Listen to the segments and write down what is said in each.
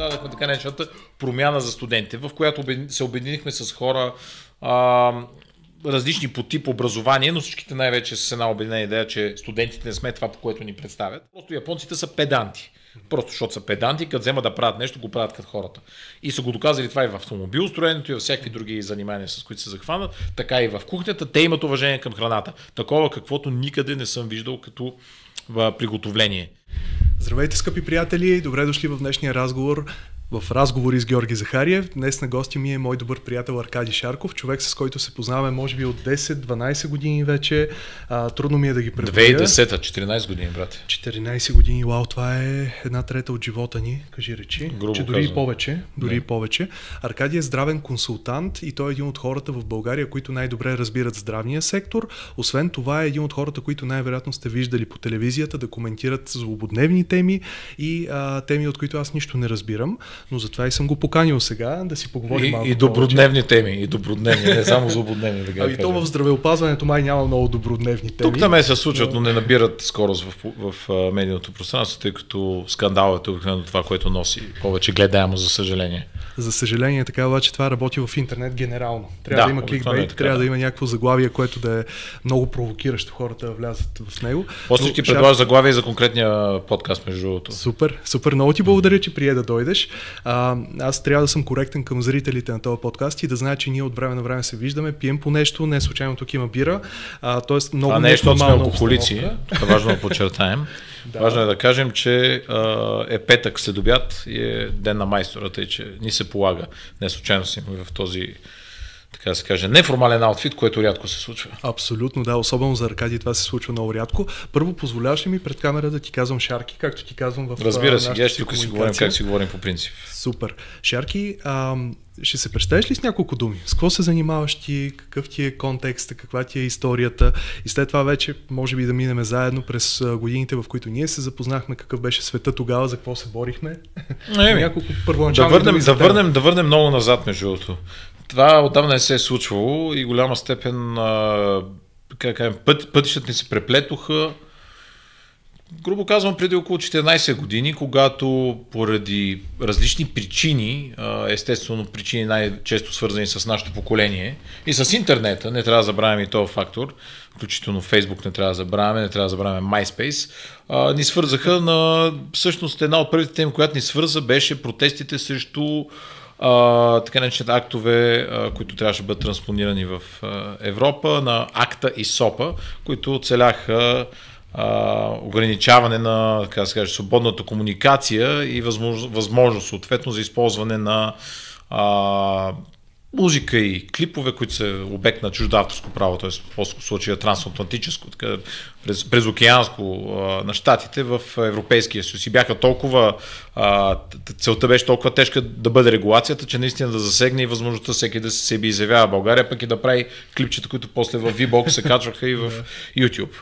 създадахме така наречената промяна за студентите, в която се обединихме с хора а, различни по тип образование, но всичките най-вече с една обединена идея, че студентите не сме това, по което ни представят. Просто японците са педанти. Просто защото са педанти, като вземат да правят нещо, го правят като хората. И са го доказали това и в автомобилстроенето, и във всякакви други занимания, с които се захванат, така и в кухнята. Те имат уважение към храната. Такова, каквото никъде не съм виждал като приготовление. Здравейте, скъпи приятели! Добре дошли в днешния разговор в разговори с Георги Захариев. Днес на гости ми е мой добър приятел Аркади Шарков, човек с който се познаваме може би от 10-12 години вече. А, трудно ми е да ги преброя. 2010 14 години, брат. 14 години, вау, това е една трета от живота ни, кажи речи. Грубо че дори казвам. и повече. Дори и повече. Аркади е здравен консултант и той е един от хората в България, които най-добре разбират здравния сектор. Освен това е един от хората, които най-вероятно сте виждали по телевизията да коментират злободневни теми и а, теми, от които аз нищо не разбирам но затова и съм го поканил сега да си поговорим и, малко и добродневни теми, и добродневни, не само злободневни. Да а и то в здравеопазването май няма много добродневни теми. Тук там се случват, но не набират скорост в, в, в медийното пространство, тъй като скандалът е обикновено това, което носи повече гледаемо, за съжаление. За съжаление, така обаче това работи в интернет генерално. Трябва да, да има кликбейт, е трябва да. да има някакво заглавие, което да е много провокиращо хората да влязат в него. После Но, ти предлагаш заглавие за конкретния подкаст, между другото. Супер, супер. Много ти благодаря, че прие да дойдеш. А, аз трябва да съм коректен към зрителите на този подкаст и да знаят, че ние от време на време се виждаме, пием по нещо, не случайно тук има бира. А, тоест много Това не е, защото сме алкохолици, това е важно да подчертаем. Да. Важно е да кажем, че а, е петък след обяд и е ден на майстората и че ни се полага. Не случайно си в този така да се каже, неформален аутфит, което рядко се случва. Абсолютно, да, особено за Аркадий това се случва много рядко. Първо, позволяваш ли ми пред камера да ти казвам Шарки, както ти казвам в Разбира се, аз тук си говорим как си говорим по принцип. Супер. Шарки, а, ще се представиш ли с няколко думи? С какво се занимаваш ти? Какъв ти е контекста? Каква ти е историята? И след това вече, може би да минем заедно през годините, в които ние се запознахме, какъв беше света тогава, за какво се борихме. Еми, няколко да върнем, да, върнем, да върнем много назад, между другото. Това отдавна не се е случвало и голяма степен а, как кажем, път, пътищата ни се преплетоха. Грубо казвам, преди около 14 години, когато поради различни причини, естествено причини най-често свързани с нашето поколение и с интернета, не трябва да забравяме и този фактор, включително Фейсбук не трябва да забравяме, не трябва да забравяме MySpace, ни свързаха на всъщност една от първите теми, която ни свърза беше протестите срещу а, така наречените актове, а, които трябваше да бъдат транспонирани в а, Европа, на акта и СОПа, които целяха а, ограничаване на така да се свободната комуникация и възможност, възможност съответно за използване на а, музика и клипове, които са обект на чужда авторско право, т.е. в случая трансатлантическо, така, през, през океанско а, на щатите в Европейския съюз. И бяха толкова, а, целта беше толкова тежка да бъде регулацията, че наистина да засегне и възможността всеки да се себе изявява България, пък и да прави клипчета, които после в VBOX се качваха и в YouTube.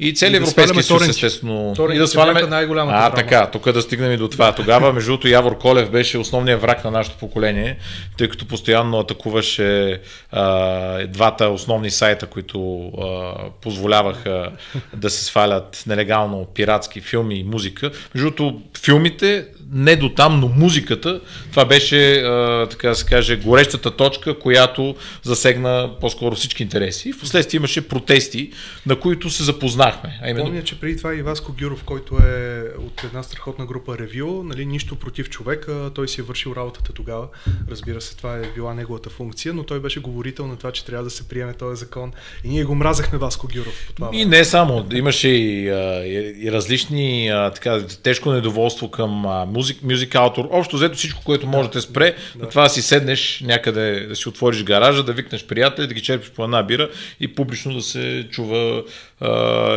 И целият Европейски съюз, естествено. и да сваляме най-голямата А, така, тук да стигнем и до това. Тогава, между другото, Явор Колев беше основният враг на нашето поколение, тъй като постоянно атакуваше а, двата основни сайта, които а, позволяваха да се свалят нелегално пиратски филми и музика. Между другото, филмите не до там, но музиката, това беше, а, така да се каже, горещата точка, която засегна по-скоро всички интереси. В последствие имаше протести, на които се запознахме. А именно... Помня, че преди това и Васко Гюров, който е от една страхотна група Ревю, нали, нищо против човека, той си е вършил работата тогава. Разбира се, това е била неговата функция, но той беше говорител на това, че трябва да се приеме този закон. И ние го мразахме Васко Гюров по това. И не само, имаше и, и, и различни така, тежко недоволство към музик, мюзик автор. Общо взето всичко, което може да те спре, да. на това да си седнеш някъде, да си отвориш гаража, да викнеш приятели, да ги черпиш по една бира и публично да се чува а,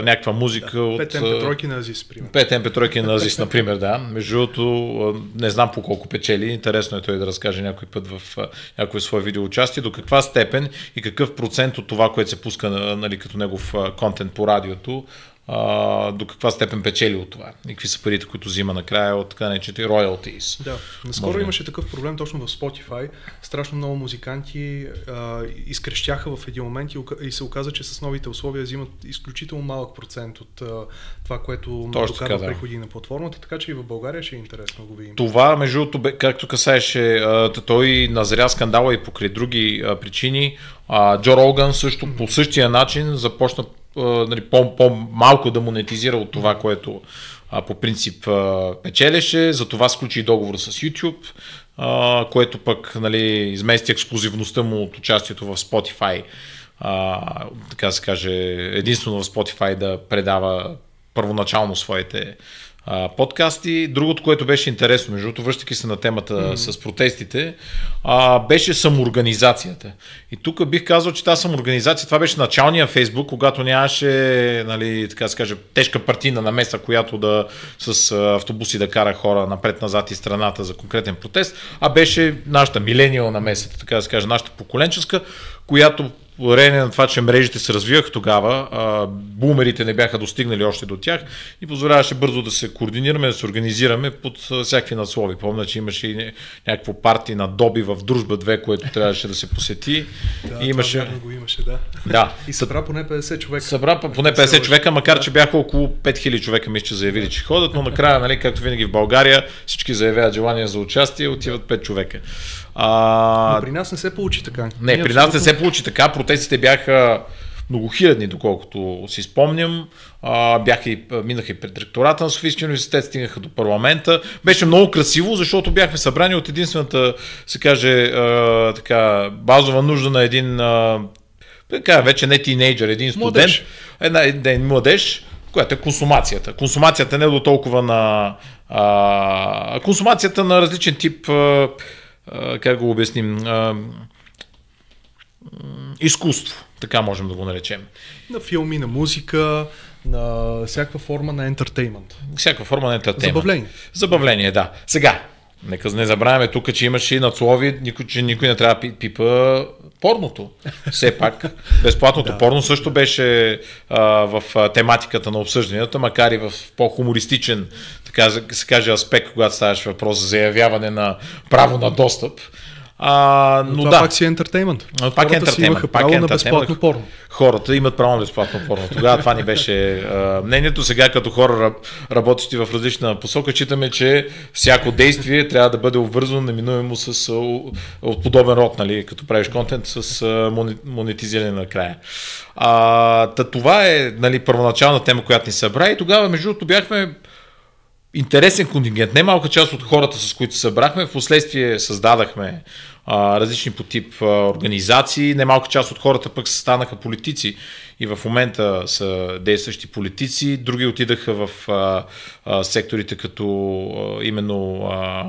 някаква музика да, от... Пет MP3 на Азис, примерно. Пет MP3 на Азис, например, да. Между другото, не знам по колко печели. Интересно е той да разкаже някой път в някой свое видео участие, до каква степен и какъв процент от това, което се пуска нали, като негов контент по радиото, а, до каква степен печели от това и какви са парите, които взима накрая от така наречените royalties. Да, наскоро Може... имаше такъв проблем точно в Spotify. Страшно много музиканти а, изкрещяха в един момент и, и се оказа, че с новите условия взимат изключително малък процент от а, това, което докарва да. приходи на платформата, така че и в България ще е интересно го видим. Това, между другото, както касаеше, той назря скандала и покрай други причини. Джо Роган също по същия начин започна нали, по-малко да монетизира от това, което а, по принцип а, печелеше, затова сключи договор с YouTube, а, което пък нали, измести ексклюзивността му от участието в Spotify. А, така се каже, единствено в Spotify да предава първоначално своите а, подкасти. Другото, което беше интересно, между другото, връщайки се на темата mm-hmm. с протестите, а, беше самоорганизацията. И тук бих казал, че тази самоорганизация, това беше началния Фейсбук, когато нямаше, нали, така се каже, тежка партийна намеса, която да с автобуси да кара хора напред-назад и страната за конкретен протест, а беше нашата милениал намеса, така да се каже, нашата поколенческа, която благодарение на това, че мрежите се развиваха тогава, а, бумерите не бяха достигнали още до тях и позволяваше бързо да се координираме, да се организираме под всякакви надслови. Помня, че имаше и някакво парти на Доби в Дружба 2, което трябваше да се посети. Да, и имаше... Го имаше, да. да. И събра поне 50 човека. Събра поне 50 човека, макар че бяха около 5000 човека, мисля, че заявили, че ходят, но накрая, нали, както винаги в България, всички заявяват желание за участие, отиват 5 човека. А... Но при нас не се получи така. Не, Ние при нас не се получи така. Протестите бяха многохилядни, доколкото си спомням. А, бяха и, минаха и пред ректората на Софийския университет, стигнаха до парламента. Беше много красиво, защото бяхме събрани от единствената, се каже, а, така, базова нужда на един, а, така, вече не тинейджър, един студент, младеж. една, един младеж, която е консумацията. Консумацията не е до толкова на а, консумацията на различен тип а, как го обясним, изкуство, така можем да го наречем. На филми, на музика, на всякаква форма на ентертеймент. Всяка форма на ентертеймент. Забавление. Забавление, да. Сега, нека не забравяме тук, че имаше и надслови, никой, че никой не трябва да пипа порното. Все пак, безплатното да. порно също беше а, в тематиката на обсъжданията, макар и в по-хумористичен, така се каже, аспект, когато ставаш въпрос за заявяване на право на достъп. А, но, но това да. пак си е ентертеймент. Пак е ентертеймент. Имаха право пак на безплатно порно. Хората имат право на безплатно порно. Тогава това ни беше а, мнението. Сега като хора работещи в различна посока, читаме, че всяко действие трябва да бъде обвързано неминуемо с от подобен род, нали, като правиш контент с а, монетизиране на края. А, та, това е нали, първоначална тема, която ни събра и тогава между другото бяхме интересен контингент. Не малка част от хората, с които събрахме, в последствие създадахме различни по тип организации. Немалка част от хората пък станаха политици и в момента са действащи политици. Други отидаха в а, а, секторите като а, именно а,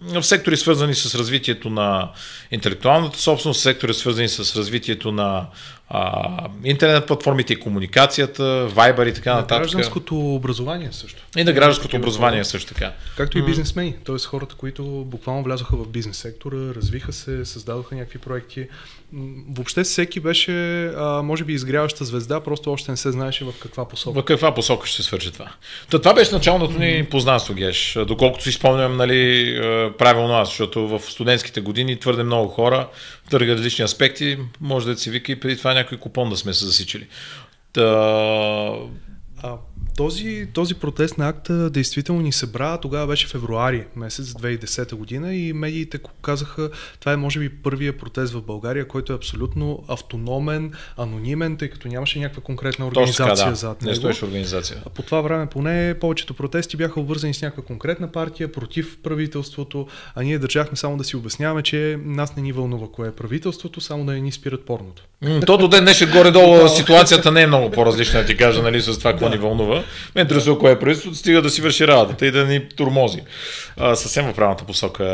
в сектори свързани с развитието на интелектуалната собственост, сектори свързани с развитието на а, интернет платформите и комуникацията, Viber и така на нататък. гражданското образование също. И на гражданското образование също така. Както и бизнесмени, т.е. хората, които буквално влязоха в бизнес сектора, развиха се, създадоха някакви проекти. Въобще всеки беше, а, може би, изгряваща звезда, просто още не се знаеше в каква посока. В каква посока ще се свърши това. То, това беше началното ни познанство, Геш. Доколкото си спомням, нали, правилно аз, защото в студентските години твърде много хора търга различни аспекти, може да се вика и преди това някой купон да сме се засичали. Та... А, този, този протест на акта действително ни събра, тогава беше февруари месец 2010 година и медиите казаха, това е може би първия протест в България, който е абсолютно автономен, анонимен, тъй като нямаше някаква конкретна организация така, да. зад него. Не организация. По това време поне повечето протести бяха обвързани с някаква конкретна партия, против правителството, а ние държахме само да си обясняваме, че нас не ни вълнува кое е правителството, само да не ни спират порното. То до ден днешен горе-долу ситуацията не е много по-различна, да ти кажа, нали, с това, какво ни вълнува. Ме интересува кое е правителството, стига да си върши работата и да ни турмози. А, съвсем в правилната посока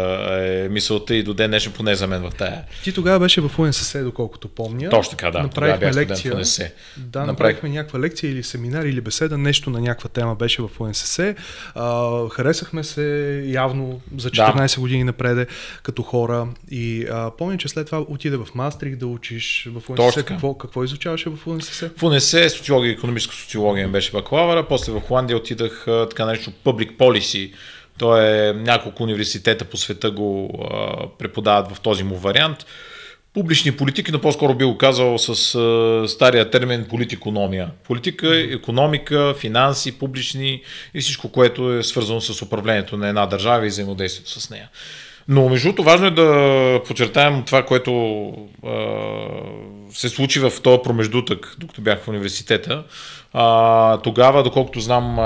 е мисълта и до ден днешен поне за мен в тая. Ти тогава беше в УНСС, доколкото помня. Точно така, да. Направихме лекция. Да, направихме някаква лекция или семинар или беседа, нещо на някаква тема беше в УНСС. А, харесахме се явно за 14 да. години напреде като хора и а, помня, че след това отиде в Мастрих да учиш в УНСС. Какво, какво изучаваше в УНСС? В УНСС социология, економическа социология беше бакалавъра, после в Холандия отидах така наречено Public Policy, то е няколко университета по света го а, преподават в този му вариант. Публични политики, но по-скоро би го казал с а, стария термин политикономия. Политика, економика, финанси, публични и всичко, което е свързано с управлението на една държава и взаимодействието с нея. Но между другото важно е да подчертаем това, което а, се случи в този промеждутък, докато бях в университета. А, тогава, доколкото знам,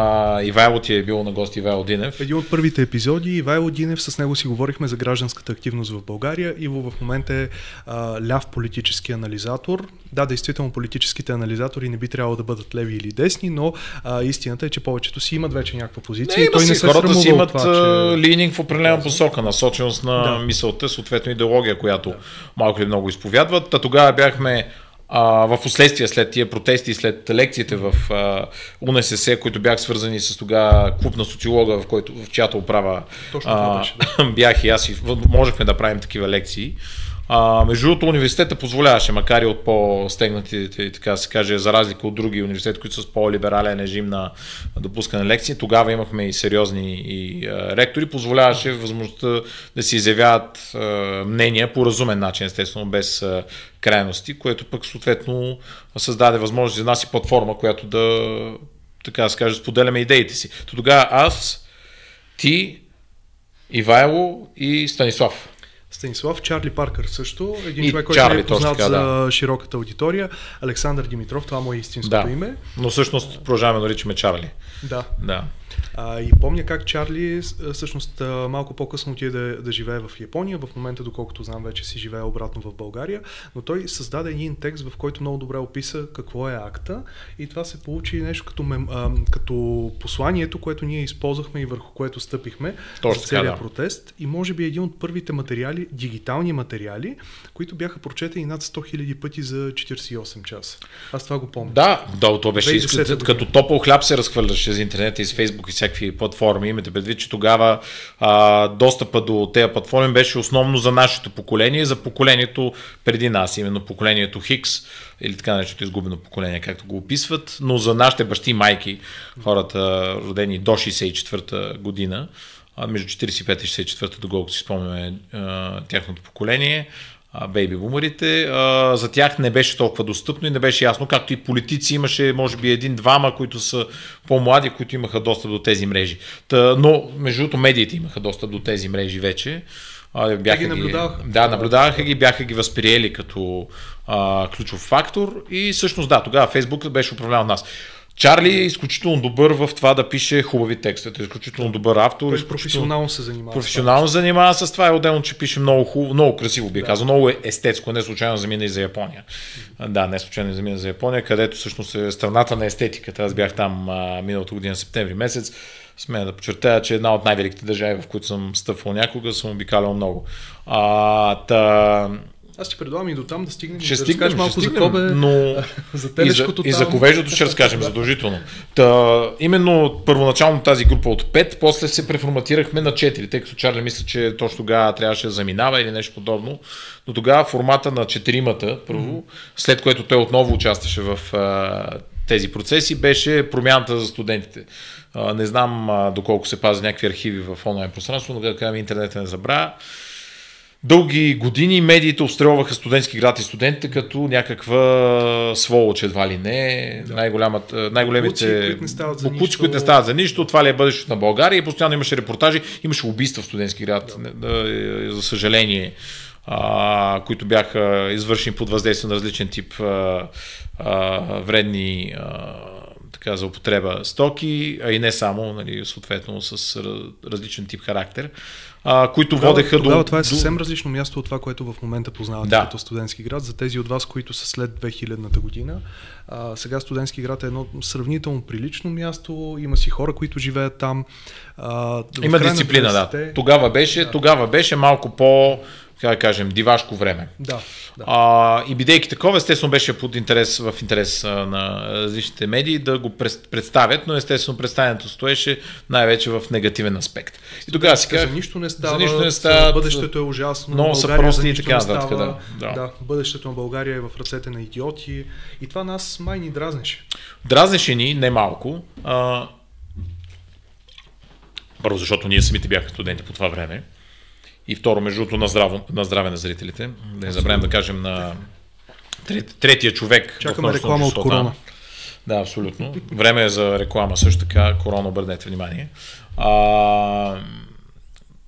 Ивайло ти е бил на гости Ивайло Динев. Един от първите епизоди, Ивайло Динев, с него си говорихме за гражданската активност в България. Иво в момента е а, ляв политически анализатор. Да, действително политическите анализатори не би трябвало да бъдат леви или десни, но а, истината е, че повечето си имат вече някаква позиция. Не, и той си, не се хората си имат това, че... лининг в определена посока, насоченост на да. мисълта, съответно идеология, която да. малко или много изповядват. Та тогава бяхме а, в последствие след тия протести, след лекциите в а, УНСС, които бях свързани с тогава клуб на социолога, в, който, в чиято управа а, беше, да. бях и аз и можехме да правим такива лекции. А, между другото, университета позволяваше, макар и от по-стегнатите, така се каже, за разлика от други университети, които са с по-либерален режим на допускане на лекции, тогава имахме и сериозни и, а, ректори, позволяваше възможността да се изявяват а, мнения по разумен начин, естествено, без а, крайности, което пък съответно създаде възможност за нас и платформа, която да, така се каже, споделяме идеите си. То тогава аз, ти, Ивайло и Станислав Станислав, Чарли Паркър също, един и човек, който Чарли, е познат така, да. за широката аудитория, Александър Димитров, това му е истинското да. име. Но всъщност продължаваме да наричаме Чарли. Да. да. А, и помня как Чарли всъщност малко по-късно отиде да, да живее в Япония, в момента доколкото знам вече си живее обратно в България, но той създаде един текст, в който много добре описа какво е акта и това се получи нещо като, мем, а, като посланието, което ние използвахме и върху което стъпихме Точно, за целият да. протест и може би един от първите материали, дигитални материали, които бяха прочетени над 100 000 пъти за 48 часа. Аз това го помня. Да, да, то беше като, като топъл хляб се разхвърляше за интернет и с Фейсбук и всякакви платформи. Имате предвид, че тогава а, достъпа до тези платформи беше основно за нашето поколение, за поколението преди нас, именно поколението Хикс или така нареченото изгубено поколение, както го описват, но за нашите бащи и майки, хората родени до 64-та година, между 45 и 64-та, доколкото си спомняме тяхното поколение, бейби бумерите. За тях не беше толкова достъпно и не беше ясно, както и политици имаше, може би, един-двама, които са по-млади, които имаха достъп до тези мрежи. Та, но, между другото, медиите имаха достъп до тези мрежи вече. Бяха ги наблюдаваха. Да, наблюдаваха ги, бяха ги възприели като а, ключов фактор и всъщност да, тогава Фейсбук беше управлявал нас. Чарли е изключително добър в това да пише хубави текстове. Е изключително добър автор. Той професионално се занимава. Професионално занимава с това. Е отделно, че пише много хубаво, много красиво би да. казал. Много е естетско. Не случайно замина и за Япония. Да, не случайно замина за Япония, където всъщност е страната на естетиката. Аз бях там а, миналата година, септември месец. Смея да подчертая, че една от най-великите държави, в които съм стъпвал някога, съм обикалял много. А, та, аз ти предлагам и до там да стигнем. Ще да стигнем, малко ще стигнем, за Кобе, но за телешкото и за, там. и за ковеждото ще разкажем задължително. Та, именно първоначално тази група от 5, после се преформатирахме на 4, тъй като Чарли мисля, че точно тогава трябваше да заминава или нещо подобно. Но тогава формата на четиримата, първо, mm-hmm. след което той отново участваше в а, тези процеси, беше промяната за студентите. А, не знам а, доколко се пази някакви архиви в онлайн пространство, но да кажем интернет не забравя Дълги години медиите обстрелваха студентски град и студентите като някаква сволоч едва ли не. Да. Най-голямата, най-големите букуци, които не стават за нищо. Това ли е бъдещето на България и постоянно имаше репортажи. Имаше убийства в студентски град. Да. За съжаление а, които бяха извършени под въздействие на различен тип а, а, вредни а, така, за употреба стоки, а и не само, нали, съответно с различен тип характер, а, които тогава, водеха тогава до... това е съвсем различно място от това, което в момента познавате Да. като студентски град. За тези от вас, които са след 2000-та година, а, сега студентски град е едно сравнително прилично място, има си хора, които живеят там. А, Има дисциплина, да. 90-те Тогава беше, тогава беше малко по, как да кажем, дивашко време. Да, да. А, и бидейки такова, естествено беше под интерес, в интерес а, на различните медии да го представят, но естествено представянето стоеше най-вече в негативен аспект. И тогава си казах, за нищо не става, за нищо не става, бъдещето е ужасно, много са прости и така нататък, да, да. да, бъдещето на България е в ръцете на идиоти и това нас май ни дразнеше. Дразнеше ни не малко. А, първо, защото ние самите бяхме студенти по това време. И второ, между другото, на, здраво, на здраве на зрителите. Да не забравим да кажем на трет, третия човек. Чакаме реклама от корона. да. Абсолютно. Време е за реклама също така. Корона, обърнете внимание. А,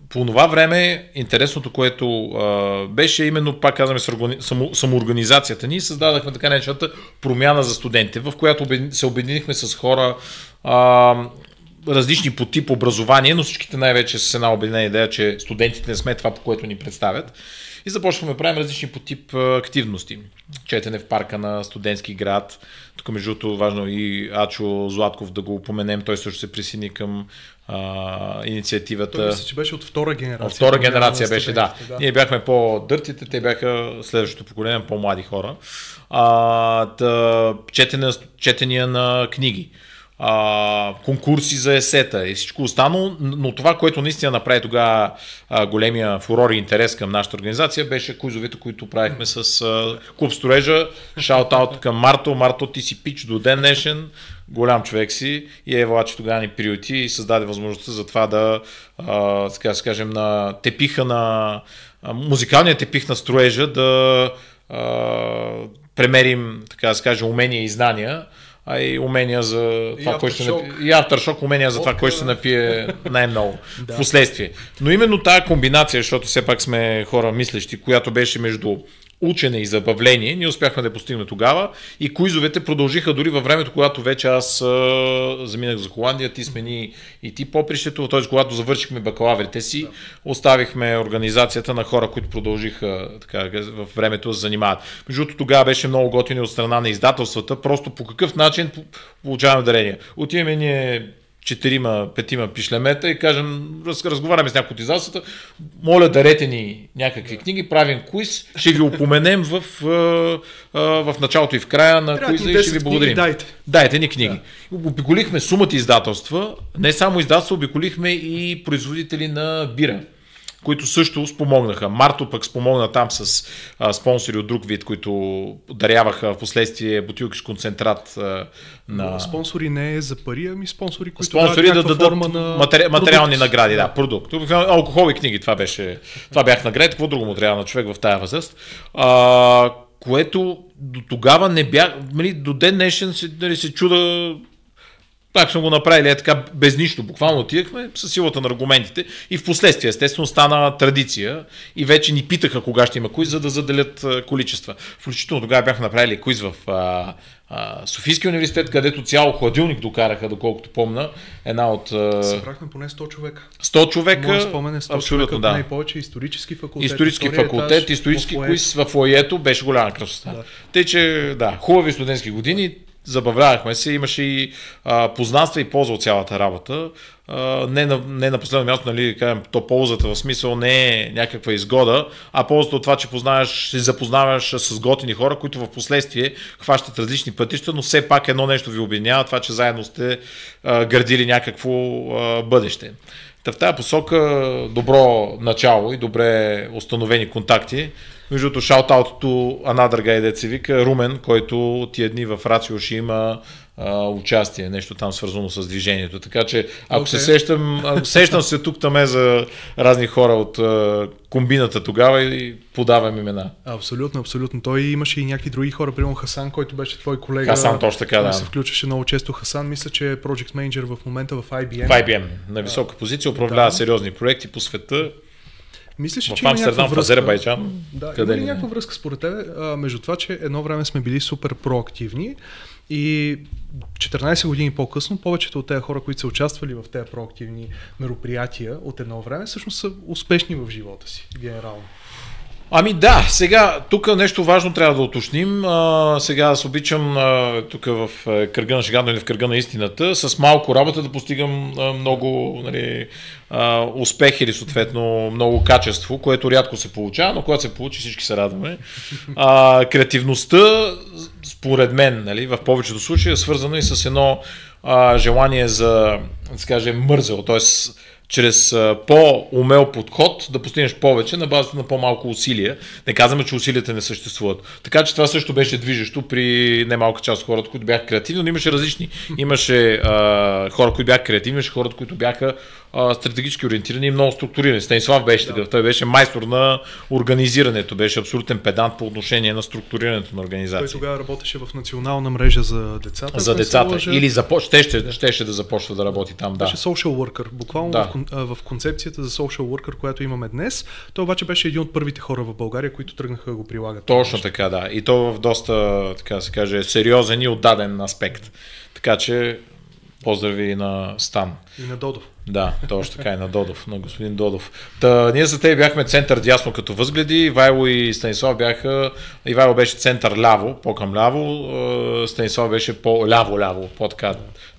по това време интересното, което а, беше именно, пак казваме, само, самоорганизацията ни, създадахме така наречената промяна за студентите, в която се обединихме с хора а, различни по тип образование, но всичките най-вече с една обединена идея, че студентите не сме това, по което ни представят. И започваме да правим различни по тип активности. Четене в парка на студентски град. Тук, между другото, важно и Ачо Златков да го упоменем. Той също се присъедини към а, инициативата. Той мисля, че беше от втора генерация. От втора генерация беше, да. студентите, Ние бяхме по-дъртите, те бяха следващото поколение, по-млади хора. А, да, четене, четения на книги, а, конкурси за есета и всичко останало, но това, което наистина направи тогава големия фурор и интерес към нашата организация, беше куизовете, които правихме с а, клуб строежа. Шаут-аут към Марто. Марто, ти си пич до ден днешен голям човек си и Ева че тогава ни приюти и създаде възможността за това да, а, така да кажем, на тепиха на музикалния тепих на строежа да а, премерим, така да се каже, умения и знания, а и умения за това, кой ще напие, и aftershock умения за това, Водка. кой ще се напие най-много в последствие. Но именно тази комбинация, защото все пак сме хора мислещи, която беше между учене и забавление, ние успяхме да я постигнем тогава и куизовете продължиха дори във времето, когато вече аз а, заминах за Холандия, ти смени и ти попрището, т.е. когато завършихме бакалаврите си, оставихме организацията на хора, които продължиха така, в времето да се занимават. Между другото, тогава беше много готини от страна на издателствата, просто по какъв начин получаваме дарения. Отиваме ние четирима, петима пишлемета и кажем, раз, разговаряме с някои от издателствата, моля дарете ни някакви книги, правим квиз, ще ви упоменем в, а, в началото и в края на квиза и ще 10 ви книги, благодарим. дайте. Дайте ни книги. Да. Обиколихме сумата издателства, не само издателства, обиколихме и производители на бира които също спомогнаха. Марто пък спомогна там с а, спонсори от друг вид, които даряваха в последствие бутилки с концентрат а, на... Спонсори не е за пари, ами спонсори, които Спонсори да дадат форма на матери... материални награди, да, продукт. Алкохол и книги, това беше, това бях награди, какво друго му трябва на човек в тая възраст. А, което до тогава не бях, нали, до ден днешен се, нали, се чуда так сме го направили е така без нищо. Буквално отидахме с силата на аргументите и в последствие естествено стана традиция и вече ни питаха кога ще има куиз, за да заделят количества. Включително тогава бяха направили куиз в а, а, Софийския университет, където цял хладилник докараха, доколкото помна, една от а, Събрахме поне 100 човека. 100 човека. Моят спомен е 100 абсолютно човека, да. най-повече исторически факултет. Исторически факултет, етаж, исторически куиз в фоието беше голяма красота. Да. Тъй, че да, хубави студентски години, забавлявахме се, имаше и а, познанства и полза от цялата работа. А, не, на, не на последно място, нали, кажем, то ползата в смисъл не е някаква изгода, а ползата от това, че познаваш, се запознаваш с готини хора, които в последствие хващат различни пътища, но все пак едно нещо ви обединява, това, че заедно сте а, градили някакво а, бъдеще. Та в тази посока добро начало и добре установени контакти. Между другото, шаут-аутото Another Guy, се вика, Румен, който тия дни в Рацио ще има а, участие, нещо там свързано с движението. Така че, ако okay. се сещам, сещам се тук там е за разни хора от а, комбината тогава и подавам имена. Абсолютно, абсолютно. Той имаше и някакви други хора, примерно Хасан, който беше твой колега. Хасан, точно така, да. Се включваше много често Хасан. Мисля, че е Project Manager в момента в IBM. В IBM, на висока позиция, управлява Да. сериозни проекти по света. Мислиш, В че има Амстердам, в. Азербайджан. Да, Къде има ли някаква връзка според тебе между това, че едно време сме били супер проактивни И 14 години по-късно, повечето от тези хора, които са участвали в тези проактивни мероприятия от едно време, всъщност са успешни в живота си, генерално. Ами да, сега тук нещо важно трябва да уточним. А, сега аз обичам а, тук в кръга на шегата или в кръга на истината с малко работа да постигам а, много нали, а, успех или съответно много качество, което рядко се получава, но когато се получи всички се радваме. А, креативността, според мен, нали, в повечето случаи е свързана и с едно а, желание за, да скажем, мързел, т.е чрез по-умел подход да постигнеш повече на базата на по-малко усилия. Не казваме, че усилията не съществуват. Така че това също беше движещо при немалка част от хората, които бяха креативни, но имаше различни. Имаше а, хора, които бяха креативни, имаше хора, които бяха а, стратегически ориентирани и много структурирани. Станислав беше такъв. Той беше майстор на организирането, беше абсолютен педант по отношение на структурирането на организация. Той тогава работеше в национална мрежа за децата. За децата. Лъжа... Или започ... ще, ще, да. ще, ще да започва да работи там. Да. Беше social worker. Буквално да. в, в концепцията за social worker, която имаме днес. Той обаче беше един от първите хора в България, които тръгнаха да го прилагат. Точно така, да. И то в доста, така се каже, сериозен и отдаден аспект. Така че Поздрави на Стан. И на Додов. Да, точно така и на Додов, на господин Додов. Та, ние за те бяхме център дясно като възгледи, Ивайло и Станислав бяха, Ивайло беше център ляво, по-към ляво, Станислав беше по-ляво-ляво, по-така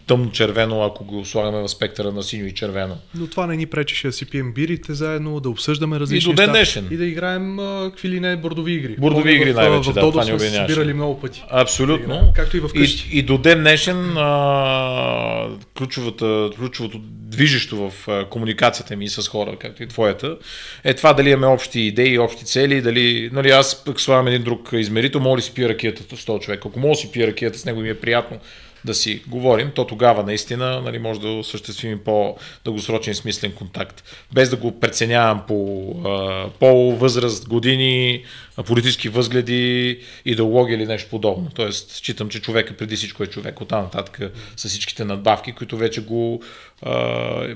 тъмно-червено, ако го слагаме в спектъра на синьо и червено. Но това не ни пречеше да си пием бирите заедно, да обсъждаме различни и до ден днешен. И да играем какви ли не бордови игри. Бордови игри най-вече, в, да, това ни сме Бирали много пъти. Абсолютно. Да както и в къщи. И, и до ден днешен а, ключовата, ключовото движещо в комуникацията ми с хора, както и твоята, е това дали имаме общи идеи, общи цели, дали, нали, аз пък слагам един друг измерител, мога ли си пия ракията с този човек. Ако мога си пия ракията с него ми е приятно да си говорим, то тогава наистина нали, може да осъществим по-дългосрочен смислен контакт. Без да го преценявам по а, пол, възраст, години, политически възгледи, идеология или нещо подобно. Тоест, считам, че човека преди всичко е човек. Оттам нататък с всичките надбавки, които вече го а,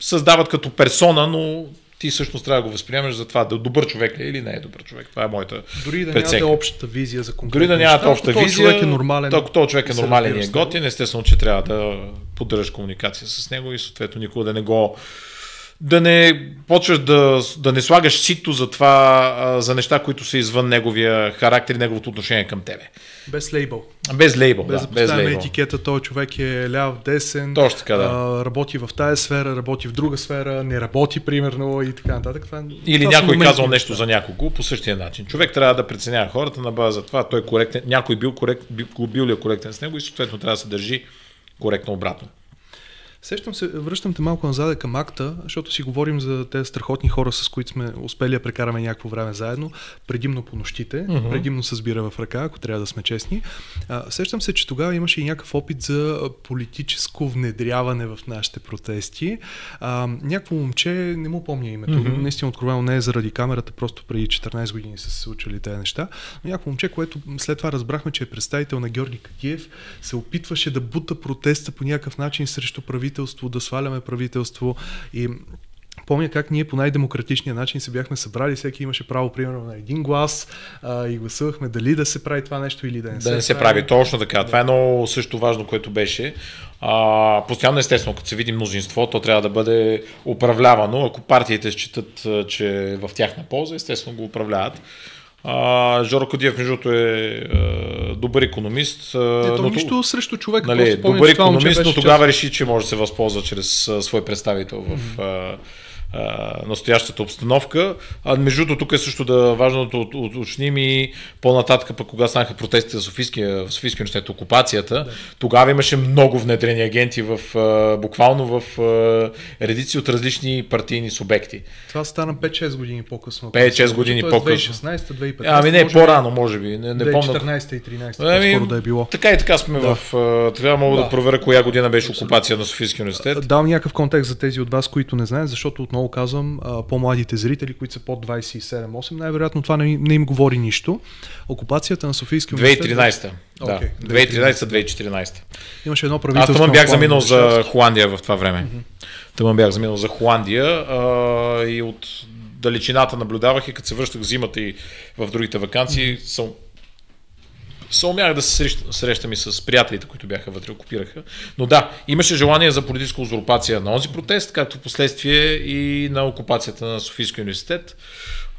създават като персона, но ти всъщност трябва да го възприемеш за това да добър човек ли е или не е добър човек. Това е моята Дори да нямате общата визия за конкретно. Дори да нямате обща визия, човек е нормален. Ако този човек е нормален и е готин, естествено, че трябва да поддържаш комуникация с него и съответно никога да не го да не почваш да, да не слагаш сито за това, за неща, които са извън неговия характер и неговото отношение към тебе. Без лейбъл. Без лейбъл, без да. Без лейбъл. етикета, този човек е ляв, десен, Точно така, да. работи в тая сфера, работи в друга сфера, не работи примерно и така нататък. Това, Или това някой казал нещо за някого по същия начин. Човек трябва да преценява хората на база това, той е коректен, някой бил, корект, бил, бил ли е коректен с него и съответно трябва да се държи коректно обратно. Сещам се, връщам те малко назад към акта, защото си говорим за тези страхотни хора, с които сме успели да прекараме някакво време заедно, предимно по нощите, uh-huh. предимно с бира в ръка, ако трябва да сме честни. А, сещам се, че тогава имаше и някакъв опит за политическо внедряване в нашите протести. А, някакво момче, не му помня името, uh-huh. наистина откровено не е заради камерата, просто преди 14 години са се случили тези неща, но някакво момче, което след това разбрахме, че е представител на Георги Катиев, се опитваше да бута протеста по някакъв начин срещу правителството правителство, да сваляме правителство и Помня как ние по най-демократичния начин се бяхме събрали, всеки имаше право примерно на един глас а, и гласувахме дали да се прави това нещо или да не да се, не се прави. Точно така. Да. Това е много също важно, което беше. А, постоянно естествено, като се види мнозинство, то трябва да бъде управлявано. Ако партиите считат, че е в тяхна полза, естествено го управляват. А, Жоро Кодиев, между другото, е а, добър економист. Ето, но, нищо срещу човек. Нали, добър економист, но тогава реши, че може да се възползва чрез а, свой представител в а, настоящата обстановка. А между другото, тук е също да важно да уточним и по-нататък, пък кога станаха протестите за Софийския, в Софийския университет, окупацията, да. тогава имаше много внедрени агенти в, буквално в редици от различни партийни субекти. Това стана 5-6 години по-късно. 5-6 години по-късно. 2016-2015. Ами не, може по-рано, може би. Не, не 2014 и 13 ами, скоро да е било. Така и така сме да. в... Трябва мога да. да проверя коя година беше окупация на Софийския университет. Давам някакъв контекст за тези от вас, които не знаят, защото отново отново казвам, по-младите зрители, които са под 27-8, най-вероятно това не, не им говори нищо. Окупацията на Софийския университет... 2013 да. Okay, 2013-2014. Имаше едно правителство. Аз тъмън бях заминал за Холандия в това време. Mm-hmm. Тъмън бях заминал за Холандия а, и от далечината наблюдавах и като се връщах зимата и в другите вакансии, mm-hmm. съм се умях да се срещам, срещам и с приятелите, които бяха вътре, окупираха. Но да, имаше желание за политическа узурпация на този протест, както в последствие и на окупацията на Софийския университет.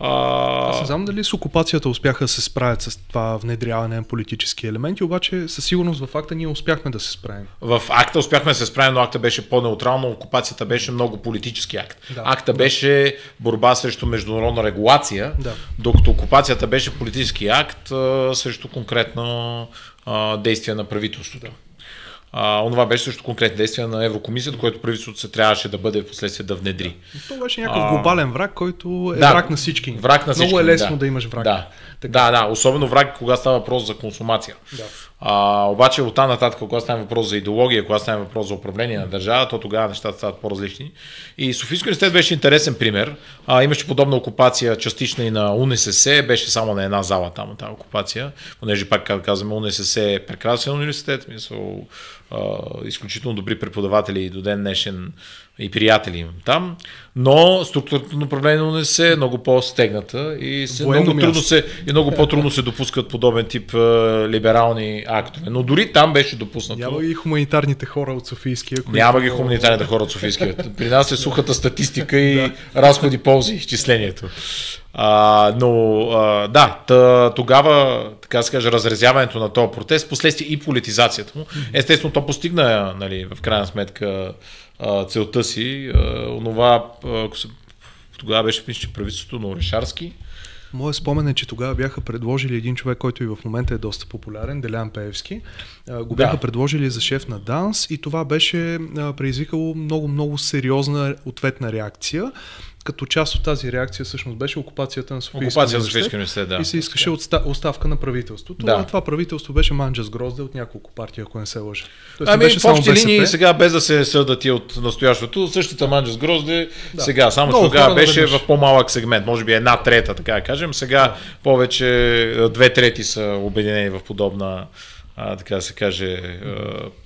А... Аз не знам дали с окупацията успяха да се справят с това внедряване на политически елементи, обаче със сигурност в акта ние успяхме да се справим. В акта успяхме да се справим, но акта беше по-неутрално, окупацията беше много политически акт. Да. Акта беше борба срещу международна регулация, да. докато окупацията беше политически акт срещу конкретно действие на правителството. Да. А, онова беше също конкретни действия на Еврокомисията, което правителството се трябваше да бъде в последствие да внедри. Да. То беше някакъв глобален враг, който е да, враг на всички. Враг на всички. Много е лесно да, да имаш враг. Да. Така. Да, да, особено враг, кога става въпрос за консумация. Да. А, обаче от там нататък, когато става въпрос за идеология, когато става въпрос за управление на държава, то тогава нещата стават по-различни. И Софийски университет беше интересен пример. А, имаше подобна окупация, частична и на УНСС, беше само на една зала там тази окупация, понеже пак казваме, УНСС е прекрасен университет, мисъл, а, изключително добри преподаватели и до ден днешен и приятели имам там, но структурата на управление не се е много по-стегната и се, много, трудно се, и много по-трудно се допускат подобен тип а, либерални актове. Но дори там беше допуснато. Няма ги хуманитарните хора от Софийския. Които... Няма ги хуманитарните хора от Софийския. При нас е сухата статистика и разходи, ползи, изчислението. А, но а, да, тъ, тогава, така се каже, разрезяването на този протест, последствие и политизацията му, естествено то постигна нали, в крайна сметка а, целта си. А, онова, ако се, тогава беше мисля, правителството на Орешарски. Моят спомен е, че тогава бяха предложили един човек, който и в момента е доста популярен, Делян Пеевски. Го бяха да. предложили за шеф на ДАНС и това беше предизвикало много-много сериозна ответна реакция като част от тази реакция всъщност беше окупацията на Софийския Окупация университет, университет да. И се искаше оставка на правителството. Да. Това правителство беше манджа с грозде от няколко партии, ако не се лъжа. Тоест, ами беше в общи линии сега, без да се съдат и от настоящото, същата манджа с грозде да. сега, само че тогава беше в по-малък сегмент, може би една трета, така да кажем. Сега повече две трети са обединени в подобна а, така да се каже,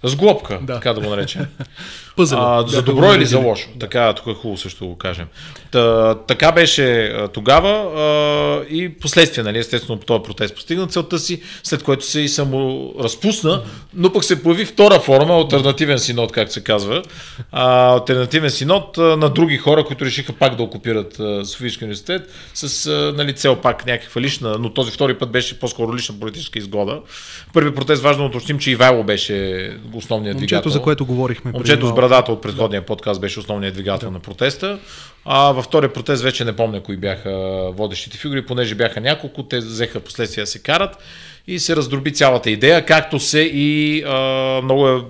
а, сглобка, да. така да го наречем. а, за добро или за лошо, да. така тук е хубаво също го кажем. Та, така беше тогава а, и последствие, нали, естествено, този протест постигна целта си, след което се и само разпусна, но пък се появи втора форма, альтернативен синод, как се казва. А, альтернативен синод на други хора, които решиха пак да окупират Софийския университет с нали, цел пак някаква лична, но този втори път беше по-скоро лична политическа изгода. Първи протест важно да уточним, че Ивайло беше основният Момчето, двигател. за което говорихме. Момчето с брадата от предходния подкаст беше основният двигател да. на протеста. А във втория протест вече не помня кои бяха водещите фигури, понеже бяха няколко, те взеха последствия да се карат и се раздроби цялата идея, както се и а, много е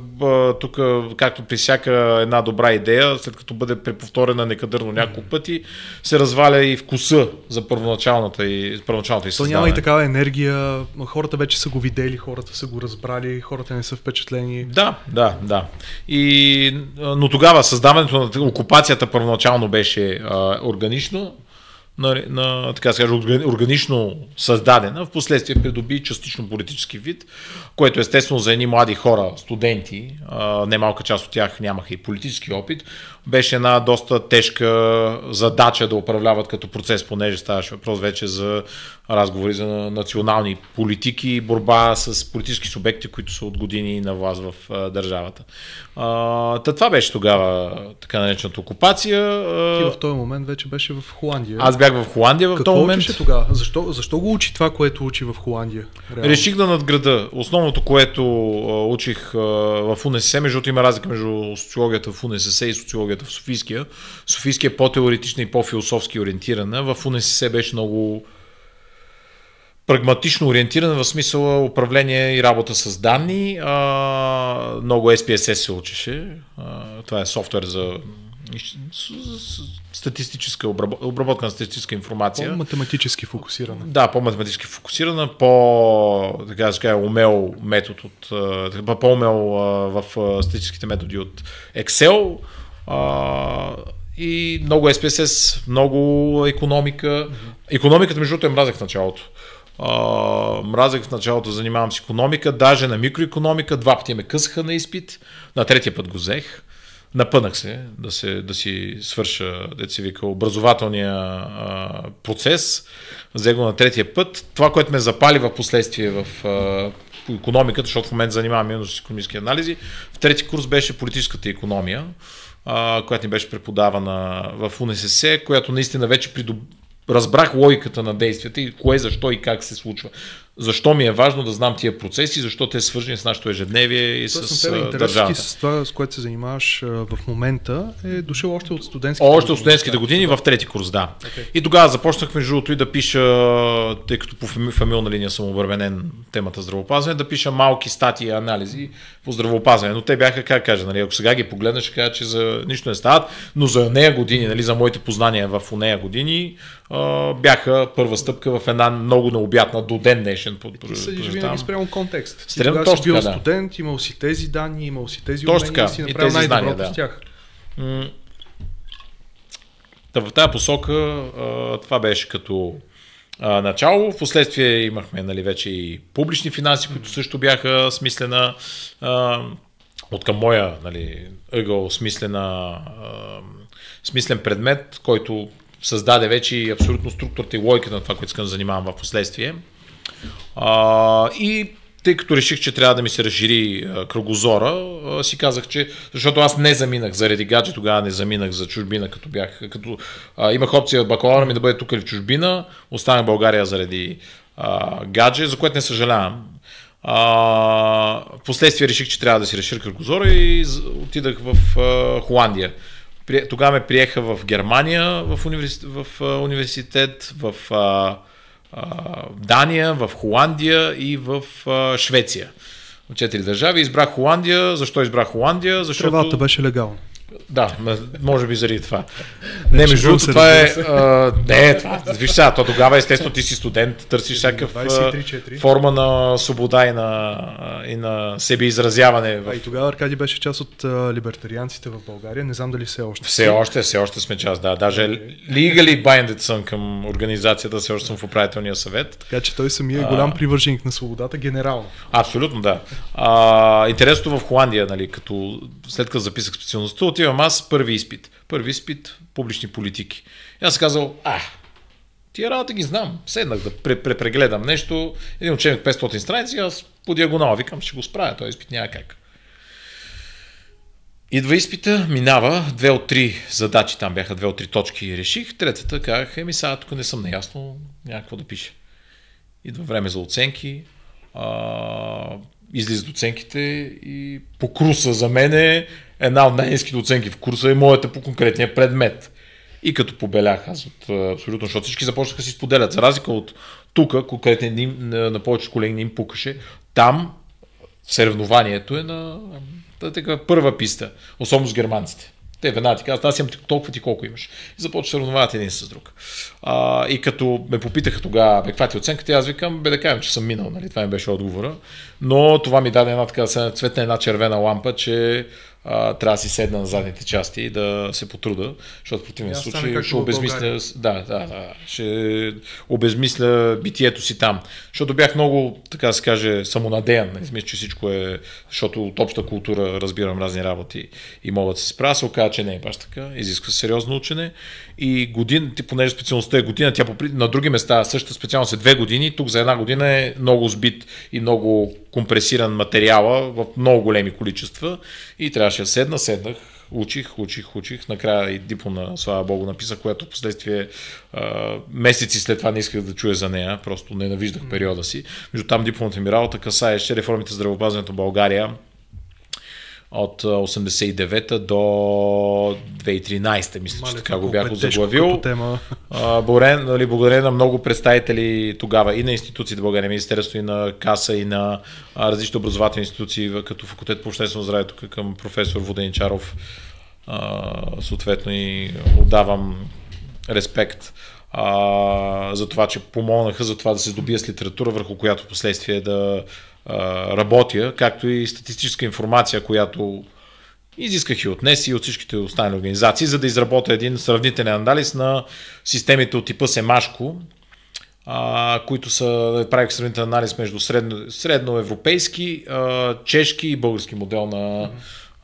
тук, както при всяка една добра идея, след като бъде преповторена некадърно няколко пъти, се разваля и вкуса за първоначалната и, първоначалната и То няма и такава енергия, хората вече са го видели, хората са го разбрали, хората не са впечатлени. Да, да, да. И, но тогава създаването на окупацията първоначално беше а, органично, на, на така се органично създадена, в последствие придоби частично политически вид, което естествено за едни млади хора, студенти, немалка част от тях нямаха и политически опит, беше една доста тежка задача да управляват като процес, понеже ставаше въпрос вече за разговори за национални политики и борба с политически субекти, които са от години на власт в а, държавата. А, та това беше тогава така наречената окупация. Ти в този момент вече беше в Холандия. Аз бях в Холандия в този момент. Какво тогава? Защо, защо го учи това, което учи в Холандия? Реално? Реших да надграда. Основното, което а, учих в УНСС, между има разлика между социологията в УНСС и социологията в Софийския. Софийския е по-теоретична и по-философски ориентирана. В УНСС беше много прагматично ориентиран в смисъл управление и работа с данни. А, много SPSS се учеше. А, това е софтуер за статистическа обработка на статистическа информация. По-математически фокусирана. Да, по-математически фокусирана, по така да кажа, умел метод от, по-умел в статистическите методи от Excel и много SPSS, много економика. Економиката, между другото, е мразех в началото. Uh, мразех в началото, занимавам с економика, даже на микроекономика, два пъти ме късаха на изпит, на третия път го взех. Напънах се да, се, да си свърша, да си вика, образователния а, процес. Взех го на третия път. Това, което ме запали в последствие в а, по економиката, защото в момента занимавам именно с економически анализи. В трети курс беше политическата економия, която ни беше преподавана в УНСС, която наистина вече придоб... разбрах логиката на действията и кое, защо и как се случва защо ми е важно да знам тия процеси, защо те са свързани с нашето ежедневие и Тоест, с държавата. с това, с което се занимаваш в момента, е дошъл още от студентските Още от студентските години в трети курс, да. Okay. И тогава започнах между другото и да пиша, тъй като по фамилна линия съм обървенен темата здравопазване, да пиша малки статии и анализи по здравопазване. Но те бяха, как кажа, нали, ако сега ги погледнеш, ще кажа, че за нищо не стават, но за нея години, нали, за моите познания в нея години, бяха първа стъпка в една много необятна до ден днешен. Под, ти съдиш винаги спрямо контекст. Ти Стрем, точно си бил така, студент, да. имал си тези данни, имал си тези точно умения и си направил най-доброто да. с тях. Та в тази посока това беше като а, начало. В последствие имахме нали, вече и публични финанси, които също бяха смислена а, от към моя нали, ъгъл смислена, а, смислен предмет, който създаде вече абсолютно структурата и логиката на това, което искам да занимавам в последствие. А, и тъй като реших, че трябва да ми се разшири кръгозора, си казах, че защото аз не заминах заради гадже, тогава не заминах за чужбина, като бях, като а, имах опция бакалавра ми да бъде тук или в чужбина, останах в България заради а, гадже, за което не съжалявам. А, последствие реших, че трябва да си разширя кръгозора и отидах в а, Холандия. Тогава ме приеха в Германия в, университет, в университет, в а, Дания, в Холандия и в Швеция. В четири държави. Избрах Холандия. Защо избрах Холандия? Защото... Тревата беше легално. Да, може би заради това. Не, между другото, това е. А, не, това. Виж сега, то тогава естествено ти си студент, търсиш всякакъв форма на свобода и на, и на себе изразяване. А и тогава Аркади беше част от а, либертарианците в България. Не знам дали все още. Все още, все още сме част, да. Даже okay. legally binded съм към организацията, все още съм в управителния съвет. Така че той самия е голям привърженик на свободата, генерално. Абсолютно, да. А, интересното в Холандия, нали, като след като записах специалността, отивам аз първи изпит. Първи изпит публични политики. И аз казал, а, тия работа ги знам. Седнах да препрегледам нещо. Един учебник 500 страници, аз по диагонал викам, ще го справя, този изпит няма как. Идва изпита, минава, две от три задачи, там бяха две от три точки реших, третата казах, еми сега тук не съм наясно, някакво да пише. Идва време за оценки, а, излизат оценките и по круса за мен е една от най-низките оценки в курса е моята по конкретния предмет. И като побелях аз от абсолютно, защото всички започнаха си споделят. За разлика от тук, конкретно им, на, повечето колеги не им пукаше, там съревнованието е на, на така, първа писта, особено с германците. Те веднага ти казват, аз имам толкова ти колко имаш. И започват да сравняват един с друг. А, и като ме попитаха тогава, бе, каква ти оценката, аз викам, бе да кажем, че съм минал, нали? това ми беше отговора. Но това ми даде една така цветна една червена лампа, че а, трябва да си седна на задните части и да се потруда, защото в противен случай ще обезмисля, да, да, да, ще обезмисля битието си там. Защото бях много, така да се каже, самонадеян. Не мисля, че всичко е, защото от обща култура разбирам разни работи и мога да се справя. Се оказа, че не е баш така. Изисква сериозно учене. И година, ти, понеже специалността е година, тя на други места същата специалност е две години, тук за една година е много сбит и много компресиран материала в много големи количества и трябваше да седна, седнах, учих, учих, учих. Накрая и дипломна, слава богу, написах, която в последствие месеци след това не исках да чуя за нея, просто ненавиждах периода си. Между там дипломната ми работа касаеше реформите в здравеопазването в България от 89-та до 2013, мисля, че така го бях заглавил. Благодарение, нали, благодарение на много представители тогава и на институциите България, Министерство и на КАСА и на различни образователни институции, като факултет по обществено здраве, тук към професор Воденичаров, съответно и отдавам респект а, за това, че помогнаха за това да се здобия с литература, върху която последствие да работя, както и статистическа информация, която изисках и от НЕС и от всичките останали организации, за да изработя един сравнителен анализ на системите от типа Семашко, които са, правих сравнителен анализ между средно, средноевропейски, чешки и български модел на